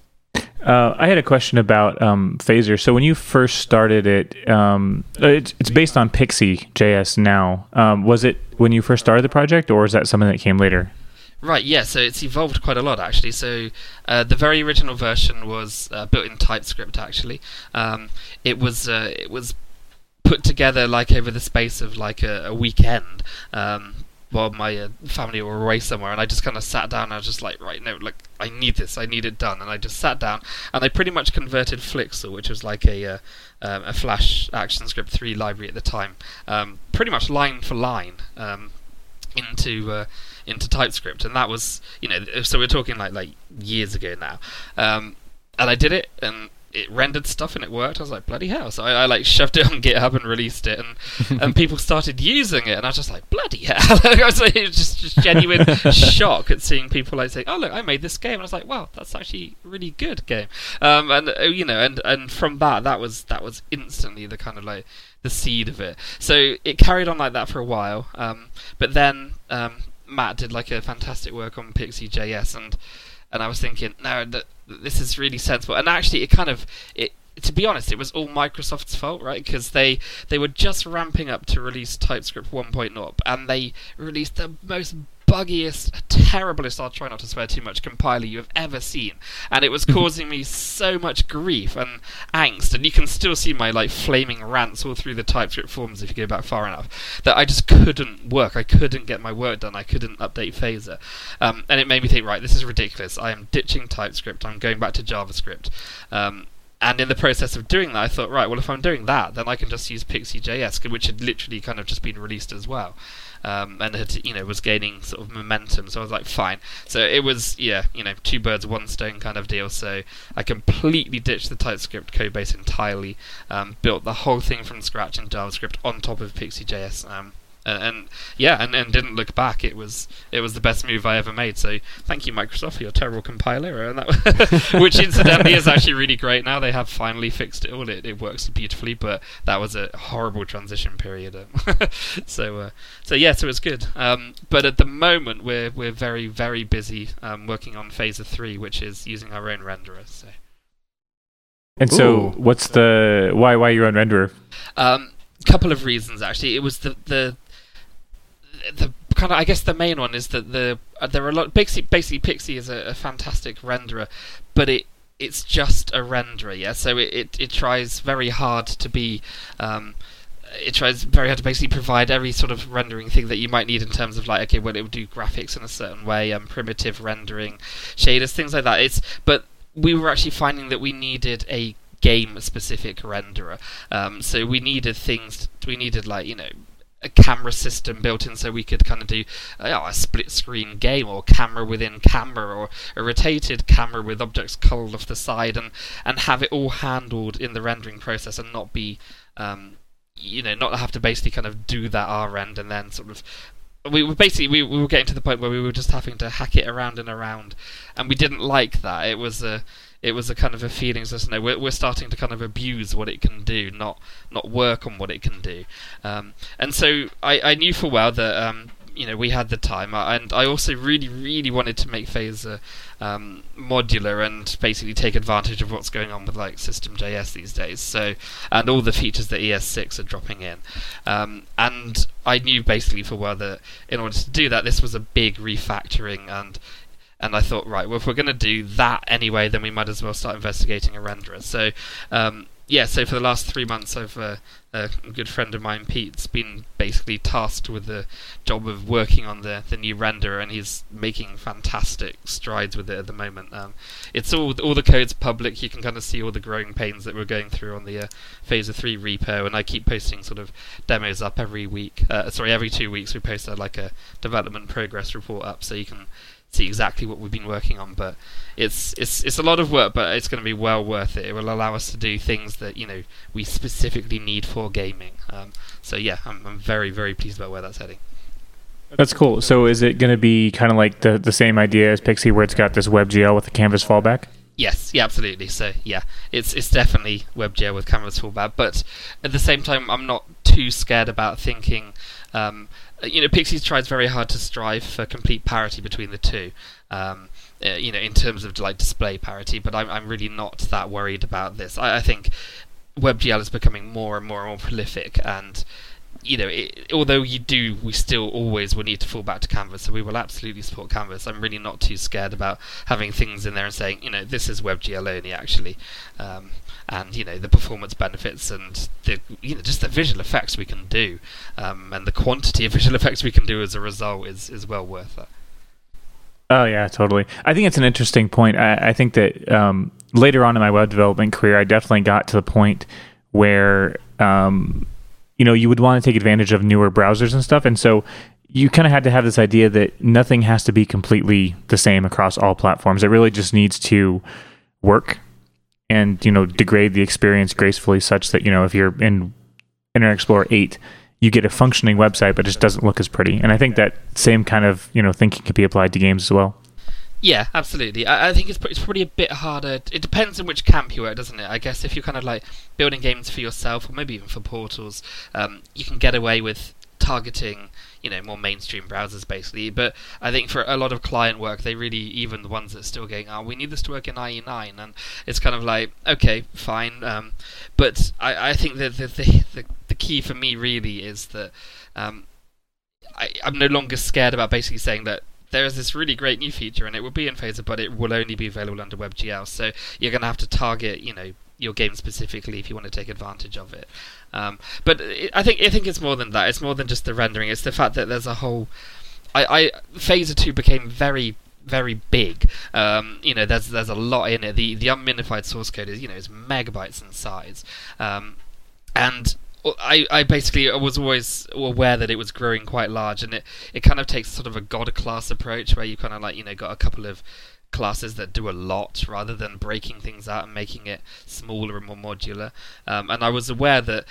Uh, I had a question about um, Phaser. So when you first started it, um, it's, it's based on Pixie JS now. Um, was it when you first started the project, or is that something that came later? Right, yeah, so it's evolved quite a lot actually. So uh, the very original version was uh, built in TypeScript actually. Um, it was uh, it was put together like over the space of like a, a weekend. Um, while my uh, family were away somewhere, and I just kind of sat down. and I was just like, right, no, like I need this, I need it done, and I just sat down and I pretty much converted Flixel, which was like a uh, um, a Flash ActionScript three library at the time, um, pretty much line for line um, into uh, into TypeScript, and that was you know, so we're talking like like years ago now, um, and I did it, and it rendered stuff and it worked. I was like, bloody hell! So I, I like shoved it on GitHub and released it, and [LAUGHS] and people started using it, and I was just like, bloody hell! [LAUGHS] I was like, just, just genuine [LAUGHS] shock at seeing people like saying, oh look, I made this game, and I was like, wow, that's actually a really good game. Um, and uh, you know, and and from that, that was that was instantly the kind of like the seed of it. So it carried on like that for a while, um, but then um, Mat did like a fantastic work on PixiJS, and and I was thinking, no, that this is really sensible. And actually, it kind of it. To be honest, it was all Microsoft's fault, right? Because they they were just ramping up to release TypeScript 1.0, and they released the most buggiest, terriblest, I'll try not to swear too much, compiler you have ever seen. And it was [LAUGHS] causing me so much grief and angst, and you can still see my like flaming rants all through the TypeScript forums if you go back far enough, that I just couldn't work. I couldn't get my work done. I couldn't update Phaser. Um, and it made me think, right, this is ridiculous. I am ditching TypeScript. I'm going back to JavaScript. Um, and in the process of doing that, I thought, right, well, if I'm doing that, then I can just use Pixi.js, which had literally kind of just been released as well um, and had you know was gaining sort of momentum. So I was like, fine. So it was yeah, you know, two birds one stone kind of deal. So I completely ditched the TypeScript code base entirely, um, built the whole thing from scratch in JavaScript on top of Pixi.js. Um, and, and, yeah, and, and didn't look back. It was it was the best move I ever made. So thank you, Microsoft, for your terrible compiler, and that, [LAUGHS] which incidentally is actually really great. Now they have finally fixed it all. It, it works beautifully, but that was a horrible transition period. Um, [LAUGHS] so uh, so yeah, so it's good. Um, but at the moment, we're we're very very busy um, working on Phaser three, which is using our own renderer. So. And so, what's the why why your own renderer? Um, couple of reasons actually. It was the the the kind of I guess the main one is that the uh, there are a lot basically basically Pixi is a, a, fantastic renderer, but it it's just a renderer, yeah. So it it, it tries very hard to be. Um, it tries very hard to basically provide every sort of rendering thing that you might need in terms of like okay, well it will do graphics in a certain way, um, primitive rendering, shaders, things like that. It's but we were actually finding that we needed a game specific renderer. Um, so we needed things. We needed like you know a camera system built in so we could kind of do uh, a split screen game or camera within camera or a rotated camera with objects culled off the side and and have it all handled in the rendering process and not be um, you know not have to basically kind of do that our end and then sort of we were basically we, we were getting to the point where we were just having to hack it around and around and we didn't like that. It was a it was a kind of a feeling that no, we're, we're starting to kind of abuse what it can do, not not work on what it can do. Um, and so I, I knew for well that um, you know we had the time, and I also really really wanted to make Phaser um, modular and basically take advantage of what's going on with like System.js these days. So and all the features that ES6 are dropping in, um, and I knew basically for well that in order to do that, this was a big refactoring and and I thought, right, well, if we're going to do that anyway, then we might as well start investigating a renderer. So, um, yeah, so for the last three months, I've uh, a good friend of mine, Pete's been basically tasked with the job of working on the, the new renderer, and he's making fantastic strides with it at the moment. Um, it's all all the code's public. You can kind of see all the growing pains that we're going through on the uh, Phaser three repo, and I keep posting sort of demos up every week. Uh, sorry, every two weeks we post a, like a development progress report up, so you can see exactly what we've been working on. But it's it's it's a lot of work, but it's going to be well worth it. It will allow us to do things that you know we specifically need for gaming. Um, so yeah, I'm, I'm very very pleased about where that's heading. That's cool. So is it going to be kind of like the, the same idea as Pixi, where it's got this WebGL with the canvas fallback? Yes, yeah, absolutely. So yeah, it's it's definitely WebGL with canvas fallback, but at the same time, I'm not too scared about thinking. Um, you know, Pixi tries very hard to strive for complete parity between the two. Um, uh, you know, in terms of like display parity, but I'm I'm really not that worried about this. I, I think WebGL is becoming more and more and more prolific, and you know, it, although you do, we still always will need to fall back to Canvas, so we will absolutely support Canvas. I'm really not too scared about having things in there and saying, you know, this is WebGL only actually, um, and you know the performance benefits and the you know just the visual effects we can do, um, and the quantity of visual effects we can do as a result is is well worth it. Oh yeah, totally. I think it's an interesting point. I, I think that um, later on in my web development career, I definitely got to the point where um, you know you would want to take advantage of newer browsers and stuff, and so you kind of had to have this idea that nothing has to be completely the same across all platforms. It really just needs to work and you know degrade the experience gracefully, such that you know if you're in Internet Explorer eight you get a functioning website, but it just doesn't look as pretty. And I think that same kind of you know thinking could be applied to games as well. Yeah, absolutely. I, I think it's it's probably a bit harder. It depends on which camp you are, at, doesn't it? I guess if you're kind of like building games for yourself, or maybe even for portals, um, you can get away with targeting you know more mainstream browsers basically but i think for a lot of client work they really even the ones that are still going oh we need this to work in ie9 and it's kind of like okay fine um, but I, I think that the, the, the, the key for me really is that um, I, i'm no longer scared about basically saying that there is this really great new feature and it will be in Phaser, but it will only be available under WebGL. So you're going to have to target, you know, your game specifically if you want to take advantage of it. Um, but I think I think it's more than that. It's more than just the rendering. It's the fact that there's a whole. I, I Phaser two became very very big. Um, you know, there's there's a lot in it. The the unminified source code is you know is megabytes in size, um, and I, I basically was always aware that it was growing quite large, and it, it kind of takes sort of a god class approach where you kind of like you know got a couple of classes that do a lot rather than breaking things out and making it smaller and more modular. Um, and I was aware that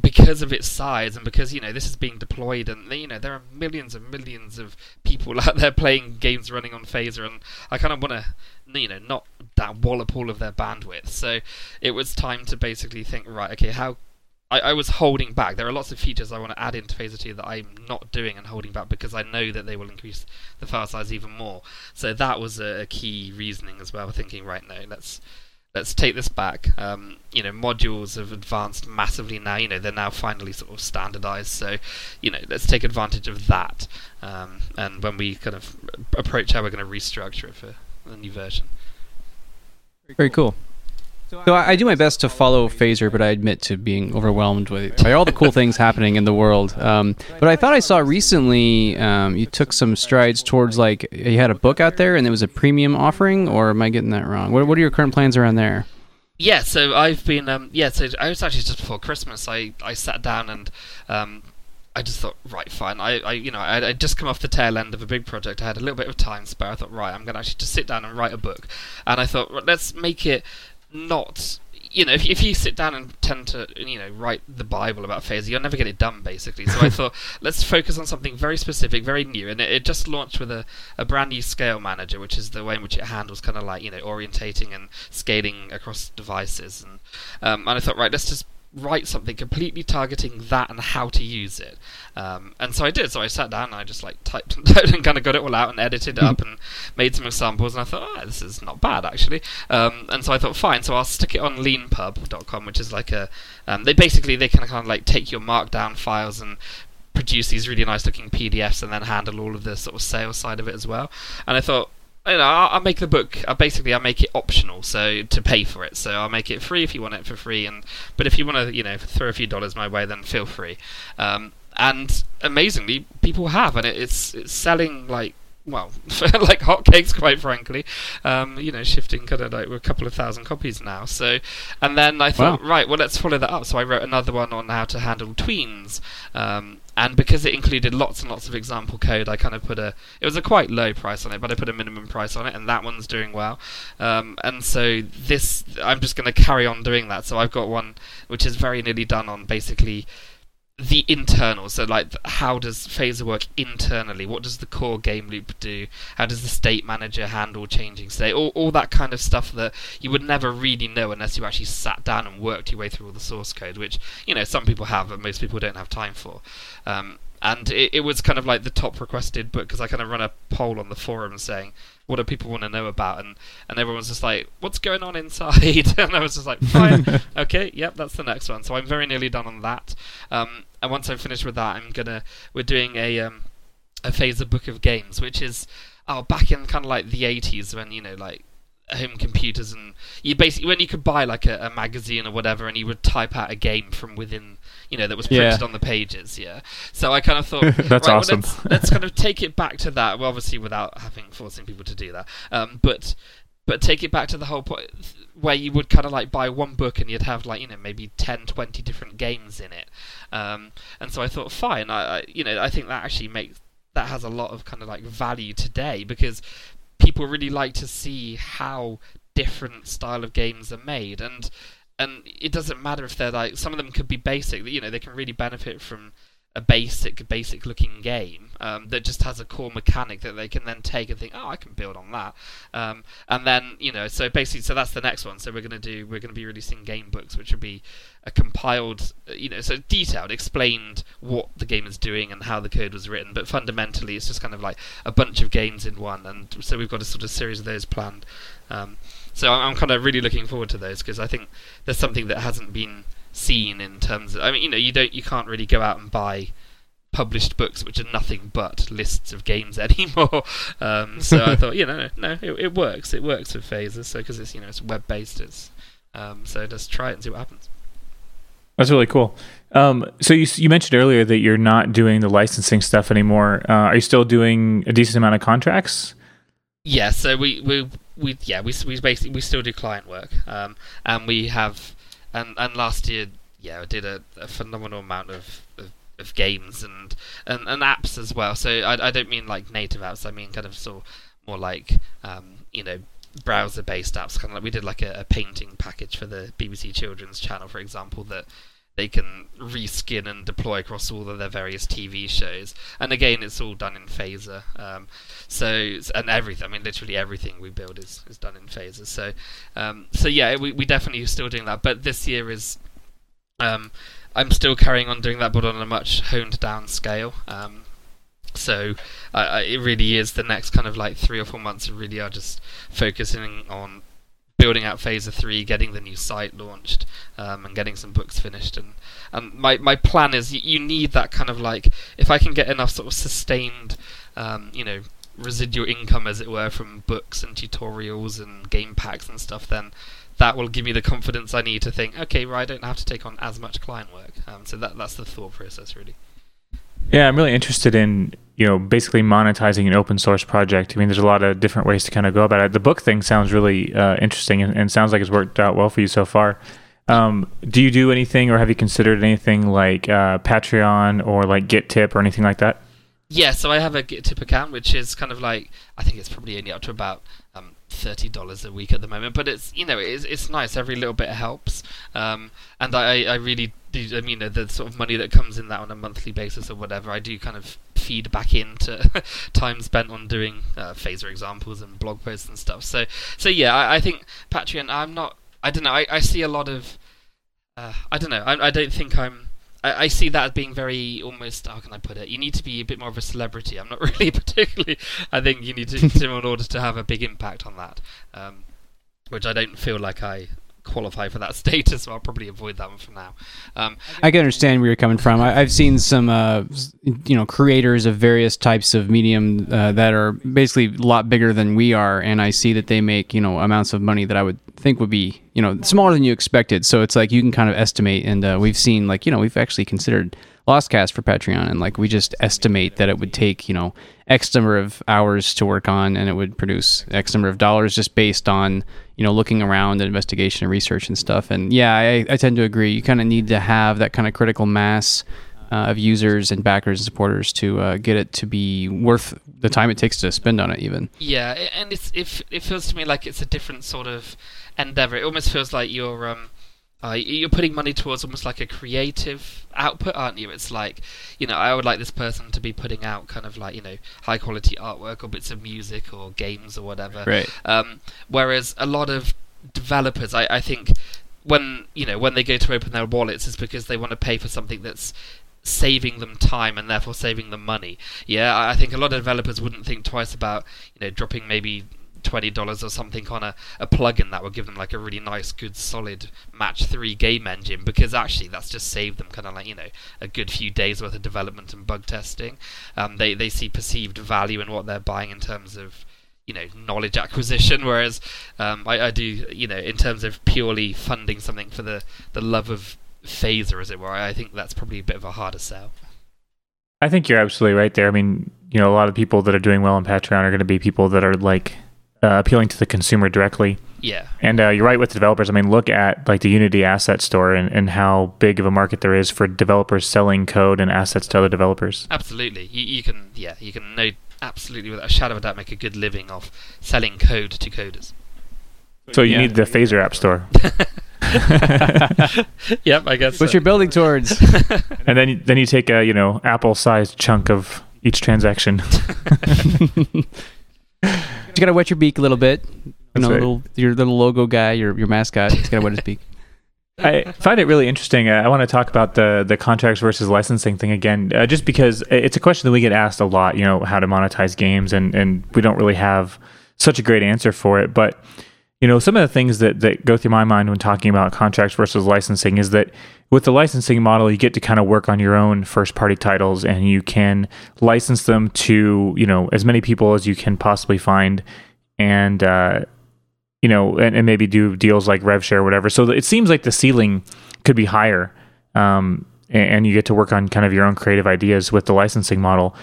because of its size and because you know this is being deployed and you know there are millions and millions of people [LAUGHS] out there playing games running on Phaser and I kind of want to you know not that wallop all of their bandwidth so it was time to basically think right okay how I, I was holding back. There are lots of features I want to add into Phaser 2 that I'm not doing and holding back because I know that they will increase the file size even more. So that was a, a key reasoning as well. Thinking, right, now, let's let's take this back. Um, you know, modules have advanced massively now. You know, they're now finally sort of standardized. So, you know, let's take advantage of that. Um, and when we kind of approach how we're going to restructure it for the new version. Very cool. So I, I, do my best to follow Phaser, but I admit to being overwhelmed with, by all the cool things happening in the world. Um, but I thought I saw recently um, you took some strides towards like you had a book out there and it was a premium offering, or am I getting that wrong? What, what are your current plans around there? Yeah, so I've been um, yeah, so I was actually just before Christmas. I, I sat down and um, I just thought, right, fine. I, I you know, I would just come off the tail end of a big project. I had a little bit of time spare. I thought, right, I'm going to actually just sit down and write a book. And I thought, let's make it not you know, if, if you sit down and tend to, you know, write the Bible about Phaser, you'll never get it done, basically. So I [LAUGHS] thought, let's focus on something very specific, very new. And it, it, just launched with a, a brand new scale manager, which is the way in which it handles kind of like, you know, orientating and scaling across devices. And, um, and I thought, right, let's just write something completely targeting that and how to use it. Um, and so I did. So I sat down and I just like typed and [LAUGHS] typed and kind of got it all out and edited it up and made some examples. And I thought, oh, this is not bad actually. Um, and so I thought, fine. So I'll stick it on leanpub.com, which is like a um, they basically they can kind of like take your markdown files and produce these really nice looking PDFs and then handle all of the sort of sales side of it as well. And I thought, you know, I'll, I'll, make the book. I basically, I make it optional, so to pay for it. So I'll make it free if you want it for free, and but if you want to, you know, throw a few dollars my way, then feel free. Um, and amazingly, people have, and it, it's it's selling like well, [LAUGHS] like hotcakes, quite frankly. Um, you know, shifting kind of like a couple of thousand copies now. So, and then I thought, wow. right, well, let's follow that up. So I wrote another one on how to handle tweens. Um, and because it included lots and lots of example code, I kind of put a. It was a quite low price on it, but I put a minimum price on it, and that one's doing well. Um, and so this, I'm just going to carry on doing that. So I've got one which is very nearly done on basically the internal. So, like, how does Phaser work internally? What does the core game loop do? How does the state manager handle changing state? All, all that kind of stuff that you would never really know unless you actually sat down and worked your way through all the source code, which, you know, some people have, but most people don't have time for. Um, and it, it was kind of like the top requested book because I kind of run a poll on the forum saying, what do people want to know about? And and everyone was just like, what's going on inside? [LAUGHS] and I was just like, fine, [LAUGHS] okay, yep, that's the next one. So I'm very nearly done on that. Um, and once I'm finished with that, I'm gonna we're doing a um, a Phaser book of games, which is oh back in kind of like the 80s when you know like home computers and you basically when you could buy like a, a, magazine or whatever and you would type out a game from within you know that was printed Yeah. on the pages yeah so i kind of thought [LAUGHS] That's right, well, awesome. let's, let's kind of [LAUGHS] take it back to that well obviously without having forcing people to do that um, but but take it back to the whole point where you would kind of like buy one book and you'd have like you know maybe 10 20 different games in it. Um, and so i thought fine I, I you know i think that actually makes that has a lot of kind of like value today because people really like to see how different style of games are made. And and it doesn't matter if they're like some of them could be basic you know they can really benefit from a basic basic looking game um, that just has a core mechanic that they can then take and think oh I can build on that. Um, and then you know so basically so that's the next one. So we're going to do we're to be releasing game books which will be a compiled uh, you know so detailed explained what the game is doing and how the code was written. But fundamentally it's just kind of like a bunch of games in one and so we've got a sort of series of those planned. Um, so I'm kind of really looking forward to those because I think there's something that hasn't been seen in terms of I mean you know you don't you can't really go out and buy published books which are nothing but lists of games [LAUGHS] anymore um, so I thought you know no it, it works it works with Phaser so because it's you know it's web based it's um, so just try it and see what happens That's really cool. Um, so you you mentioned earlier that you're not doing the licensing stuff anymore. Uh, are you still doing a decent amount of contracts? Yeah, so we we, we yeah we we basically we still do client work, um, and we have and and last year yeah I did a, a phenomenal amount of, of of games and, and and apps as well. So I I don't mean like native apps. I mean kind of sort more like um, you know browser based apps. Kind of like we did like a, a painting package for the BBC Children's Channel, for example, that they can reskin and deploy across all of their various TV shows. And again, it's all done in Phaser. Um, so and everything. I mean, literally everything we build is, is done in Phaser. So um, so yeah, we we definitely are still doing that. But this year is. Um, I'm still carrying on doing that, but on a much honed down scale. Um, so uh, it really is the next kind of like three or four months. We really are just focusing on building out Phaser three, getting the new site launched, um, and getting some books finished. And and my my plan is you, you need that kind of like if I can get enough sort of sustained, um, you know, residual income as it were from books and tutorials and game packs and stuff, then that will give me the confidence I need to think, okay, well, I don't have to take on as much client work. Um, so that that's the thought process really. Yeah, I'm really interested in you know basically monetizing an open source project. I mean, there's a lot of different ways to kind of go about it. The book thing sounds really uh, interesting and, and sounds like it's worked out well for you so far. Um, do you do anything, or have you considered anything like uh, Patreon or like GitTip or anything like that? Yeah, so I have a GitTip account, which is kind of like I think it's probably only up to about um, thirty dollars a week at the moment, but it's you know it's it's nice. Every little bit helps, um, and I I really do. I mean, the sort of money that comes in that on a monthly basis or whatever, I do kind of feed back into [LAUGHS] time spent on doing uh, phaser examples and blog posts and stuff. So so yeah, I, I think Patreon. I'm not. I don't know. I, I see a lot of. Uh, I don't know. I, I don't think I'm. I, I see that as being very almost. How can I put it? You need to be a bit more of a celebrity. I'm not [LAUGHS] really particularly. I think you need to, to [LAUGHS] in order to have a big impact on that, um, which I don't feel like I qualify for that [LAUGHS] status. So I'll probably avoid that one for now. Um, I can understand where you're coming from. I, I've seen some, uh, you know, creators of various types of medium uh, that are basically a lot bigger than we are, and I see that they make, you know, amounts of money that I would think would be, you know, smaller than you expected. So it's like you can kind of estimate, and uh, we've seen, like, you know, we've actually considered lost Lostcast for Patreon, and like we just estimate that it would take, you know, X number of hours to work on, and it would produce X number of dollars just based on, you know, looking around and investigation and research and stuff. And yeah, I, I tend to agree. You kind of need to have that kind of critical mass uh, of users and backers and supporters to uh, get it to be worth the time it takes to spend on it, even. Yeah, and it's it, it feels to me like it's a different sort of endeavor. It almost feels like you're um uh, you're putting money towards almost like a creative output, aren't you? It's like, you know, I would like this person to be putting out kind of like, you know, high quality artwork or bits of music or games or whatever. Right. Um, whereas a lot of developers, I, I think, when you know when they go to open their wallets, is because they want to pay for something that's saving them time and therefore saving them money. Yeah, I think a lot of developers wouldn't think twice about you know dropping maybe twenty dollars or something on a, a plugin that would give them like a really nice, good, solid match three game engine because actually that's just saved them kind of like you know a good few days worth of development and bug testing. Um, they they see perceived value in what they're buying in terms of you know knowledge acquisition whereas um, I, I, do you know in terms of purely funding something for the the love of phaser as it were I think that's probably a bit of a harder sell I think you're absolutely right there I mean you know a lot of people that are doing well on Patreon are going to be people that are like uh, appealing to the consumer directly yeah and uh, you're right with the developers I mean look at like the Unity asset store and, and how big of a market there is for developers selling code and assets to other developers absolutely you, you can yeah you can know absolutely, without a shadow of a doubt, make a good living off selling code to coders. So you yeah. need the Phaser App Store. [LAUGHS] yep, I guess. What so. you're building towards. [LAUGHS] and then then you take a you know apple-sized chunk of each transaction. [LAUGHS] you gotta wet your beak a little bit. You know, right. little, your little logo guy, your your mascot. He's gotta wet his beak. [LAUGHS] I find it really interesting. Uh, I want to talk about the the contracts versus licensing thing again, uh, just because it's a question that we get asked a lot. You know, how to monetize games, and and we don't really have such a great answer for it. But you know, some of the things that that go through my mind when talking about contracts versus licensing is that with the licensing model, you get to kind of work on your own first party titles, and you can license them to you know as many people as you can possibly find, and uh, you know, and, and maybe do deals like RevShare or whatever. So it seems like the ceiling could be higher, um, and, and, you get to work on kind of your own creative ideas with the licensing model.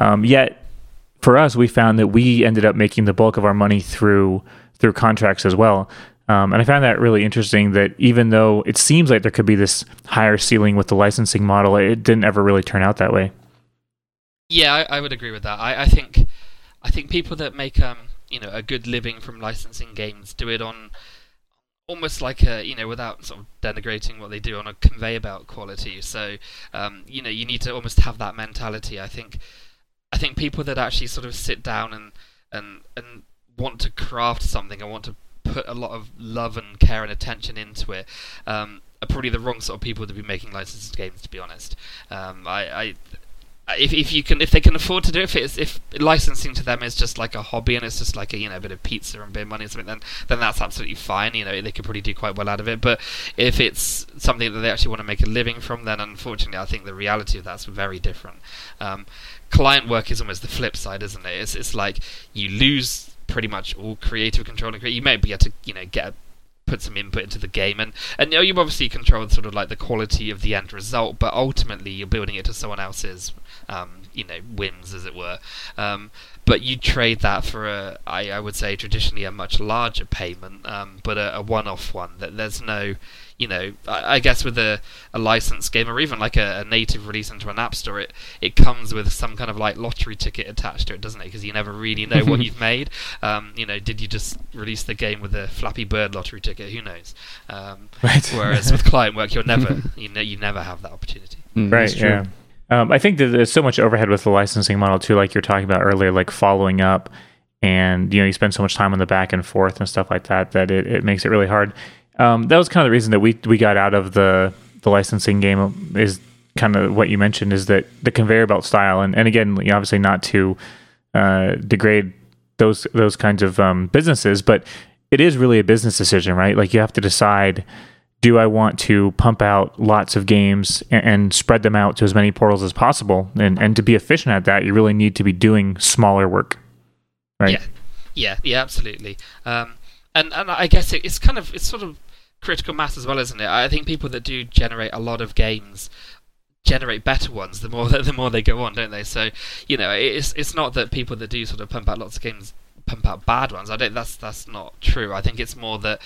Um, yet, for us, we found that we ended up making the bulk of our money through through contracts as well. Um, and I found that really interesting. That even though it seems like there could be this higher ceiling with the licensing model, it didn't ever really turn out that way. Yeah, I, I would agree with that. I, I think I think people that make um, you know a good living from licensing games do it on almost like a you know without sort of denigrating what they do on a conveyor belt quality so um, you know you need to almost have that mentality i think i think people that actually sort of sit down and and and want to craft something and want to put a lot of love and care and attention into it um, are probably the wrong sort of people to be making licensed games to be honest um, I, I if if you can if they can afford to do it, if if licensing to them is just like a hobby and it's just like a you know a bit of pizza and beer money or something, then then that's absolutely fine. You know they could probably do quite well out of it. But if it's something that they actually want to make a living from, then unfortunately I think the reality of that's very different. Um, client work is almost the flip side, isn't it? It's it's like you lose pretty much all creative control and you may be able to you know get put some input into the game. And and you, know, you obviously control sort of like the quality of the end result but ultimately you're building it to someone else's um, you know whims as it were um, but you trade that for a I, I would say traditionally a much larger payment um, but a, a one-off one that there's no you know, I, I guess with a, a licensed game or even like a, a, native release into an app store, it, it comes with some kind of like lottery ticket attached to it, doesn't it? Because you never really know what [LAUGHS] you've made. Um, you know, did you just release the game with a Flappy Bird lottery ticket? Who knows? Um, right. whereas [LAUGHS] with client work, you'll never, you know, you never have that opportunity. Mm, right. Yeah. Um, I think that there's so much overhead with the licensing model too, like you're talking about earlier, like following up and you know you spend so much time on the back and forth and stuff like that that it, it makes it really hard. Um, that was kind of the reason that we we got out of the the licensing game is kind of what you mentioned is that the conveyor belt style. And and again obviously not to uh, degrade those those kinds of um, businesses but it is really a business decision right? Like you have to decide do I want to pump out lots of games and, and, spread them out to as many portals as possible? And and to be efficient at that, you really need to be doing smaller work, right? Yeah, yeah, yeah, absolutely. Um, and and I guess it, it's kind of it's sort of critical mass as well, isn't it? I think people that do generate a lot of games generate better ones the more [LAUGHS] the more they go on, don't they? So you know, it's it's not that people that do sort of pump out lots of games pump out bad ones. I don't. That's that's not true. I think it's more that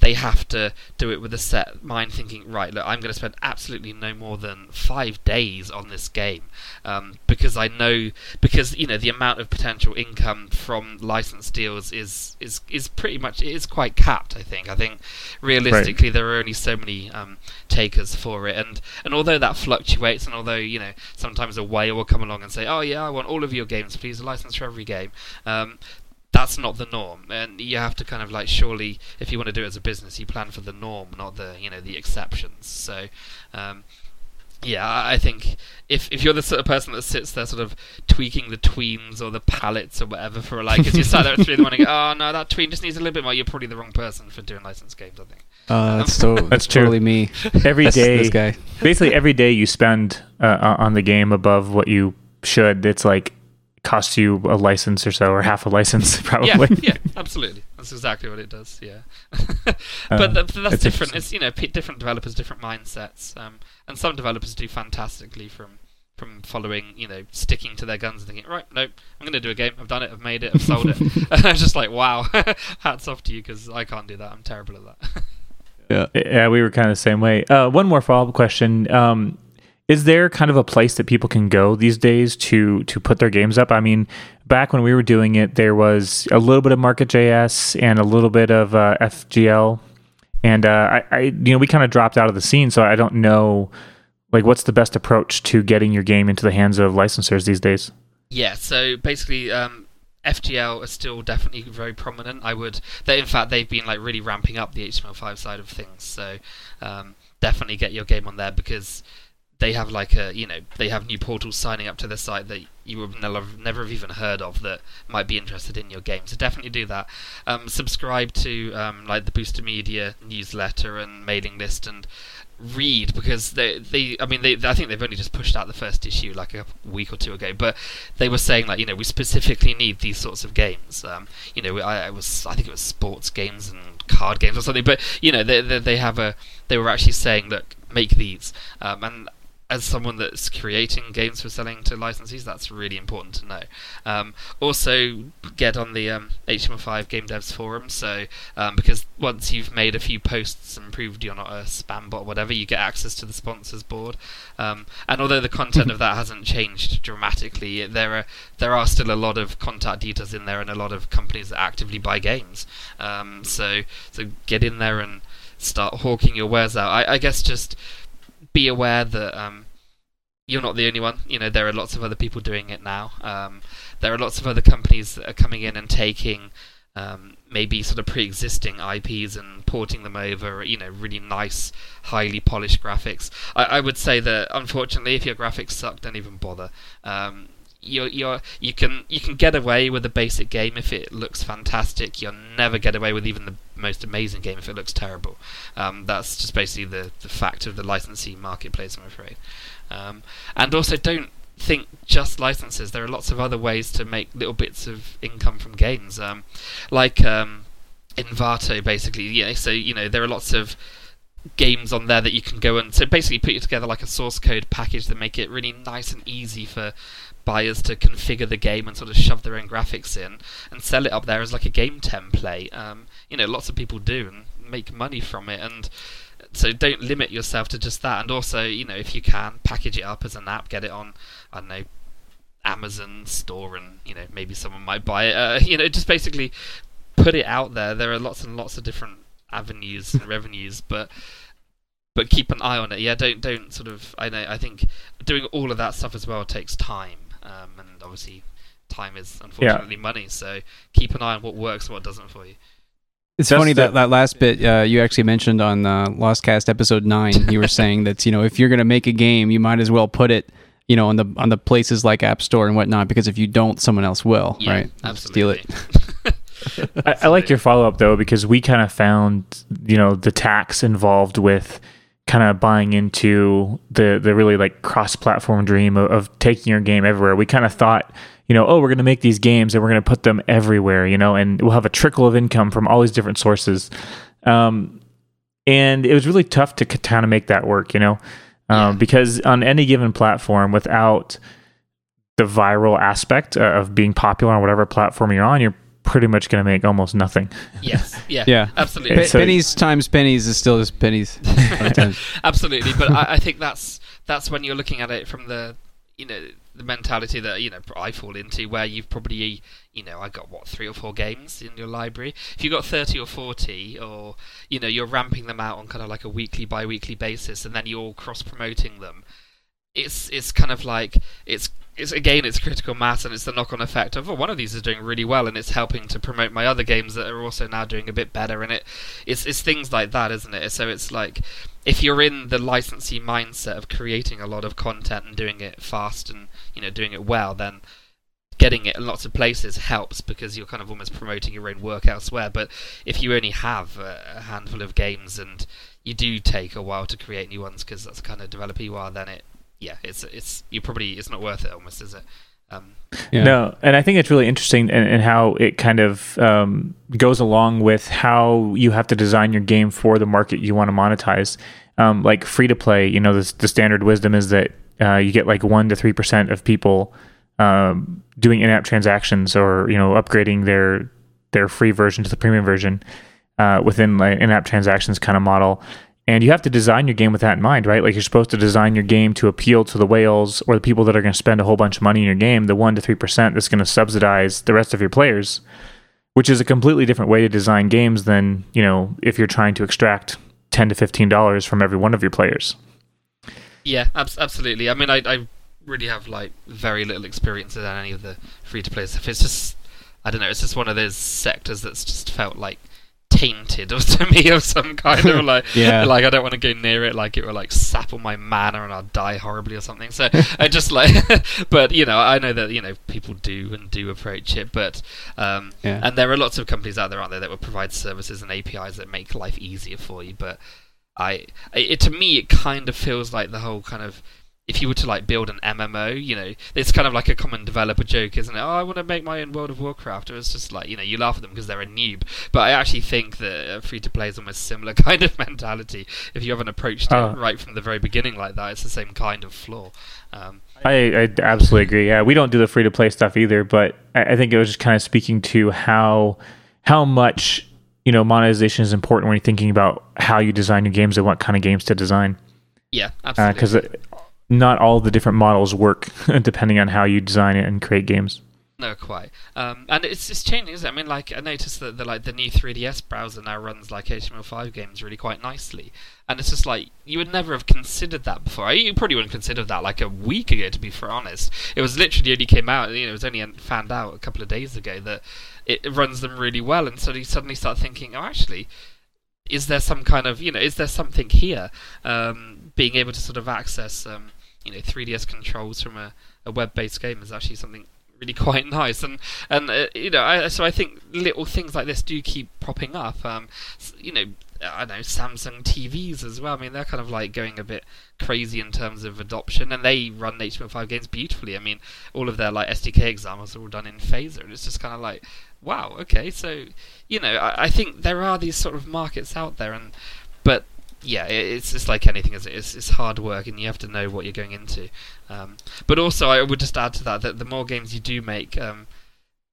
they have to do it with a set mind, thinking, right, look, I'm going to spend absolutely no more than five days on this game um, because I know because you know the amount of potential income from license deals is is is pretty much it is quite capped. I think. I think realistically right. there are only so many um, takers for it, and and although that fluctuates, and although you know sometimes a whale will come along and say, oh yeah, I want all of your games, please, a license for every game. Um, that's not the norm, and you have to kind of like surely, if you want to do it as a business, you plan for the norm, not the you know the exceptions. So, um, yeah, I think if if you're the sort of person that sits there sort of tweaking the tweens or the palettes or whatever for like, as you sat there [LAUGHS] at three in the morning, oh no, that tween just needs a little bit more. You're probably the wrong person for doing licensed games. I think. Uh, that's, so, [LAUGHS] that's totally me. [LAUGHS] Every that's day, this guy. basically every day you spend uh, on the game above what you should. It's like costs you a license or so, or half a license, [LAUGHS] probably. Yeah, yeah, absolutely. That's exactly what it does. Yeah, [LAUGHS] but uh, that's different. It's you know p- different developers, different mindsets, um, and some developers do fantastically from from following, you know, sticking to their guns and thinking, right, nope, I'm going to do a game. I've done it. I've made it. I've sold it. [LAUGHS] I'm just like, wow, hats off to you because I can't do that. I'm terrible at that. yeah, yeah, we were kind of the same way. Uh, one more follow up question. Um, is there kind of a place that people can go these days to to put their games up? I mean, back when we were doing it, there was a little bit of Market.js and a little bit of uh, FGL, and uh, I, I, you know, we kind of dropped out of the scene, so I don't know, like, what's the best approach to getting your game into the hands of licensors these days? Yeah, so basically, um, FGL are still definitely very prominent. I would, they in fact they've been like really ramping up the HTML5 side of things. So um, definitely get your game on there because they have like a you know they have new portals signing up to the site that you would never have even heard of that might be interested in your game. So definitely do that. Um, subscribe to um, like the Booster Media newsletter and mailing list and read because they they I mean they I think they've only just pushed out the first issue like a week or two ago, but they were saying like you know we specifically need these sorts of games. Um, you know I, I was I think it was sports games and card games or something, but you know they they, they have a they were actually saying look make these um, and as someone that's creating games for selling to licensees, that's really important to know. Um, also, get on the um, HTML5 Game Devs forum. So, um, because once you've made a few posts and proved you're not a spam bot or whatever, you get access to the sponsors board. Um, and although the content of that hasn't changed dramatically, there are there are still a lot of contact details in there and a lot of companies that actively buy games. Um, so, so get in there and start hawking your wares out. I, I guess just be aware that um, you're not the only one. You know, there are lots of other people doing it now. Um, there are lots of other companies that are coming in and taking um, maybe sort of pre-existing IPs and porting them over. You know, really nice, highly polished graphics. I, I would say that unfortunately, if your graphics suck, don't even bother. Um, you're, you're, you can you can get away with a basic game if it looks fantastic. You'll never get away with even the most amazing game if it looks terrible. Um, that's just basically the, the fact of the licensing marketplace, I'm afraid. Um, and also, don't think just licenses. There are lots of other ways to make little bits of income from games, um, like um, Envato, basically. Yeah, so you know there are lots of games on there that you can go and so basically put together like a source code package that make it really nice and easy for buyers to configure the game and sort of shove their own graphics in and sell it up there as like a game template. Um, you know, lots of people do and make money from it, and so don't limit yourself to just that. And also, you know, if you can package it up as an app, get it on, I don't know, Amazon store, and you know maybe someone might buy it. Uh, [LAUGHS] you know, just basically put it out there. There are lots and lots of different avenues and [LAUGHS] revenues, but but keep an eye on it. Yeah, don't don't sort of. I know. I think doing all of that stuff as well takes time um, and obviously time is unfortunately yeah. money. So keep an eye on what works and what doesn't for you. It's Just funny that that last bit uh, you actually mentioned on uh, Lostcast episode nine. You were [LAUGHS] saying that you know if you're going to make a game, you might as well put it you know on the on the places like App Store and whatnot because if you don't, someone else will, yeah, right? Absolutely. Steal it. [LAUGHS] I, I like your follow up though because we kind of found you know the tax involved with kind of buying into the the really like cross platform dream of, of, taking your game everywhere. We kind of thought, you know, oh, we're going to make these games and we're going to put them everywhere, you know, and we'll have a trickle of income from all these different sources. Um, and it was really tough to kind of make that work, you know, um, yeah. because on any given platform, without the viral aspect of being popular on whatever platform you're on, you're pretty much going to make almost nothing. Yes, [LAUGHS] yeah, Yeah. absolutely. Pe- so- pennies times pennies is still just pennies. [LAUGHS] Absolutely, but I, I think that's that's when you're looking at it from the you know the mentality that you know I fall into, where you've probably you know I got what three or four games in your library. If you've got thirty or forty, or you know you're ramping them out on kind of like a weekly, bi-weekly basis, and then you're cross promoting them. It's it's kind of like it's it's again it's critical mass and it's the knock on effect of oh one of these is doing really well and it's helping to promote my other games that are also now doing a bit better and it it's it's things like that isn't it? So it's like if you're in the licensee mindset of creating a lot of content and doing it fast and you know doing it well then getting it in lots of places helps because you're kind of almost promoting your own work elsewhere. But if you only have a, handful of games and you do take a while to create new ones because that's kind of developer you are then it yeah it's it's you probably it's not worth it almost is it um, Yeah. No, and I think it's really interesting and, and how it kind of um, goes along with how you have to design your game for the market you want to monetize. Um, like free to play, you know, the, the standard wisdom is that uh, you get like one to three percent of people um, doing in-app transactions or you know upgrading their their free version to the premium version uh, within like in-app transactions kind of model. And you have to design your game with that in mind, right? Like you're supposed to design your game to appeal to the whales or the people that are going to spend a whole bunch of money in your game, the one to three percent that's going to subsidize the rest of your players, which is a completely different way to design games than you know if you're trying to extract ten to fifteen dollars from every one of your players. Yeah, abs- absolutely. I mean, I, I really have like very little experience in any of the free to play stuff. It's just, I don't know. It's just one of those sectors that's just felt like tainted or [LAUGHS] to me of some kind of like, [LAUGHS] Yeah. like I don't want to go near it. Like it will like sap all my mana and I'll die horribly or something. So I just like, [LAUGHS] but you know, I know that you know people do and do approach it, but um, Yeah. and there are lots of companies out there, aren't there, that will provide services and APIs that make life easier for you. But I, it, to me, it kind of feels like the whole kind of if you were to like build an MMO, you know, it's kind of like a common developer joke, isn't it? Oh, I want to make my own World of Warcraft. Or it's just like you know, you laugh at them because they're a noob. But I actually think that free to play is almost similar [LAUGHS] kind of mentality. If you haven't approached it right from the very beginning like that, it's the same kind of flaw. Um, I, I absolutely agree. Yeah, we don't do the free to play stuff either, but I, I think it was just kind of speaking to how how much you know monetization is important when you're thinking about how you design your games and what kind of games to design. yeah, absolutely. Because not all the different models work [LAUGHS] depending on how you design it and create games. No, quite. Um, and it's it's changing, isn't it? I mean, like I noticed that the like the new 3DS browser now runs like HTML5 games really quite nicely, and it's just like you would never have considered that before. You probably wouldn't consider that like a week ago, to be for honest. It was literally only came out. You know, it was only found out a couple of days ago that it runs them really well, and so you suddenly start thinking, oh, actually, is there some kind of you know, is there something here? Um, being able to sort of access um, you know 3DS controls from a, a web-based game is actually something really [LAUGHS] quite nice. And and uh, you know I, so I think little things like this do keep popping up. Um you know I know Samsung TVs as well. I mean they're kind of like going a bit crazy in terms of adoption and they run HTML5 games beautifully. I mean all of their like SDK examples are all done in Phaser and it's just kind of like wow okay. So you know I, I think there are these sort of markets out there and but yeah, it's it's like anything, it? It's, it's hard work, and you have to know what you're going into. Um, but also, I would just add to that that the more games you do make, um,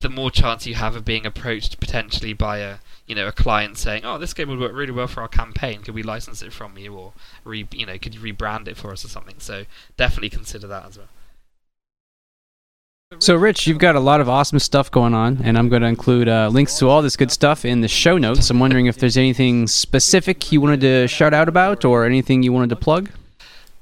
the more chance you have of being approached potentially by a you know a client saying, "Oh, this game would work really well for our campaign. Could we license it from you, or re you know could you rebrand it for us or something?" So definitely consider that as well. So, Rich, you've got a lot of awesome stuff going on, and I'm going to include uh, links to all this good stuff in the show notes. I'm wondering if there's anything specific you wanted to shout out about or anything you wanted to plug.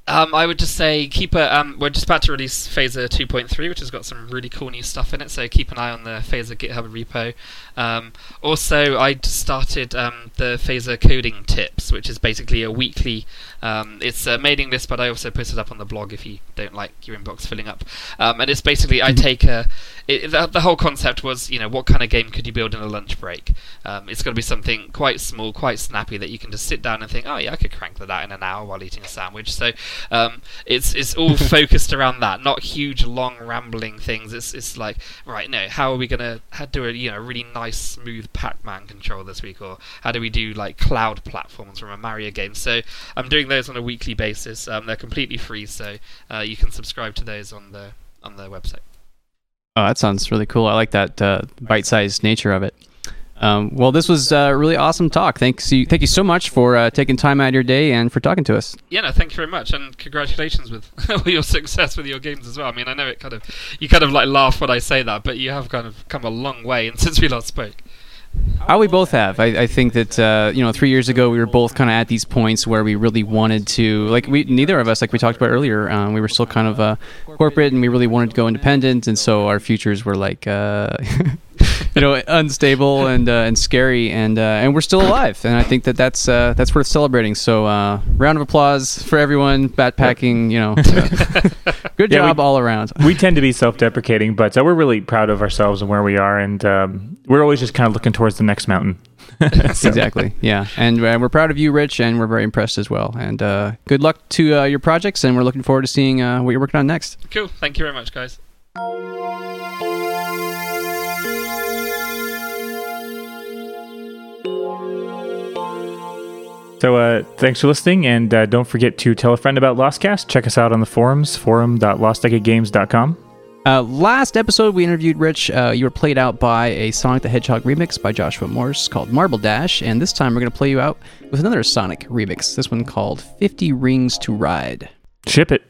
Um, I would just say keep a. Um, we're just about to release Phaser 2.3, which has got some really cool new stuff in it. So keep an eye on the Phaser GitHub repo. Um, also, I just started um, the Phaser coding tips, which is basically a weekly. Um, it's a mailing list, but I also post it up on the blog if you don't like your inbox filling up. Um, and it's basically I take a. It, the, the whole concept was, you know, what kind of game could you build in a lunch break? Um, it's going to be something quite small, quite snappy that you can just sit down and think, oh yeah, I could crank that out in an hour while eating a sandwich. So um, it's it's all [LAUGHS] focused around that, not huge, long, rambling things. It's it's like right, no, how are we gonna do a you know really nice, smooth Pac-Man control this week, or how do we do like cloud platforms from a Mario game? So I'm doing those on a weekly basis. Um, they're completely free, so uh, you can subscribe to those on the on the website. Oh, that sounds really cool. I like that uh, bite-sized nature of it. Um, well, this was a uh, really awesome talk. Thanks, you, thank you so much for uh, taking time out of your day and for talking to us. Yeah, no, thank you very much, and congratulations with [LAUGHS] all your success with your games as well. I mean, I know it kind of you kind of like laugh when I say that, but you have kind of come a long way [LAUGHS] since we last spoke. Oh, we both have. I, I think that uh, you know, three years ago we were both kind of at these points where we really wanted to, like, we neither of us, like we talked about earlier, um, we were still kind of uh, corporate and we really wanted to go independent, and so our futures were like, uh, [LAUGHS] you know, unstable and uh, and scary, and uh, and we're still alive, and I think that that's uh, that's worth celebrating. So, round of applause for everyone. Backpacking, you know, [LAUGHS] good yeah, job we, all around. we tend to be self-deprecating, but we're really proud of ourselves and where we are, and um, we're always just kind of looking towards the next mountain. [LAUGHS] so. Exactly. Yeah, and uh, we're proud of you, Rich, and we're very impressed as well. And uh, good luck to uh, your projects, and we're looking forward to seeing what you're working on next. Cool. Thank you very much, guys. So uh, thanks for listening, and uh, don't forget to tell a friend about Lostcast. Check us out on the forums, forum.lostdecadegames.com. Uh, last episode, we interviewed Rich. Uh, you were played out by a Sonic the Hedgehog remix by Joshua Morse called Marble Dash, and this time we're going to play you out with another Sonic remix. This one called 50 Rings to Ride. Ship it.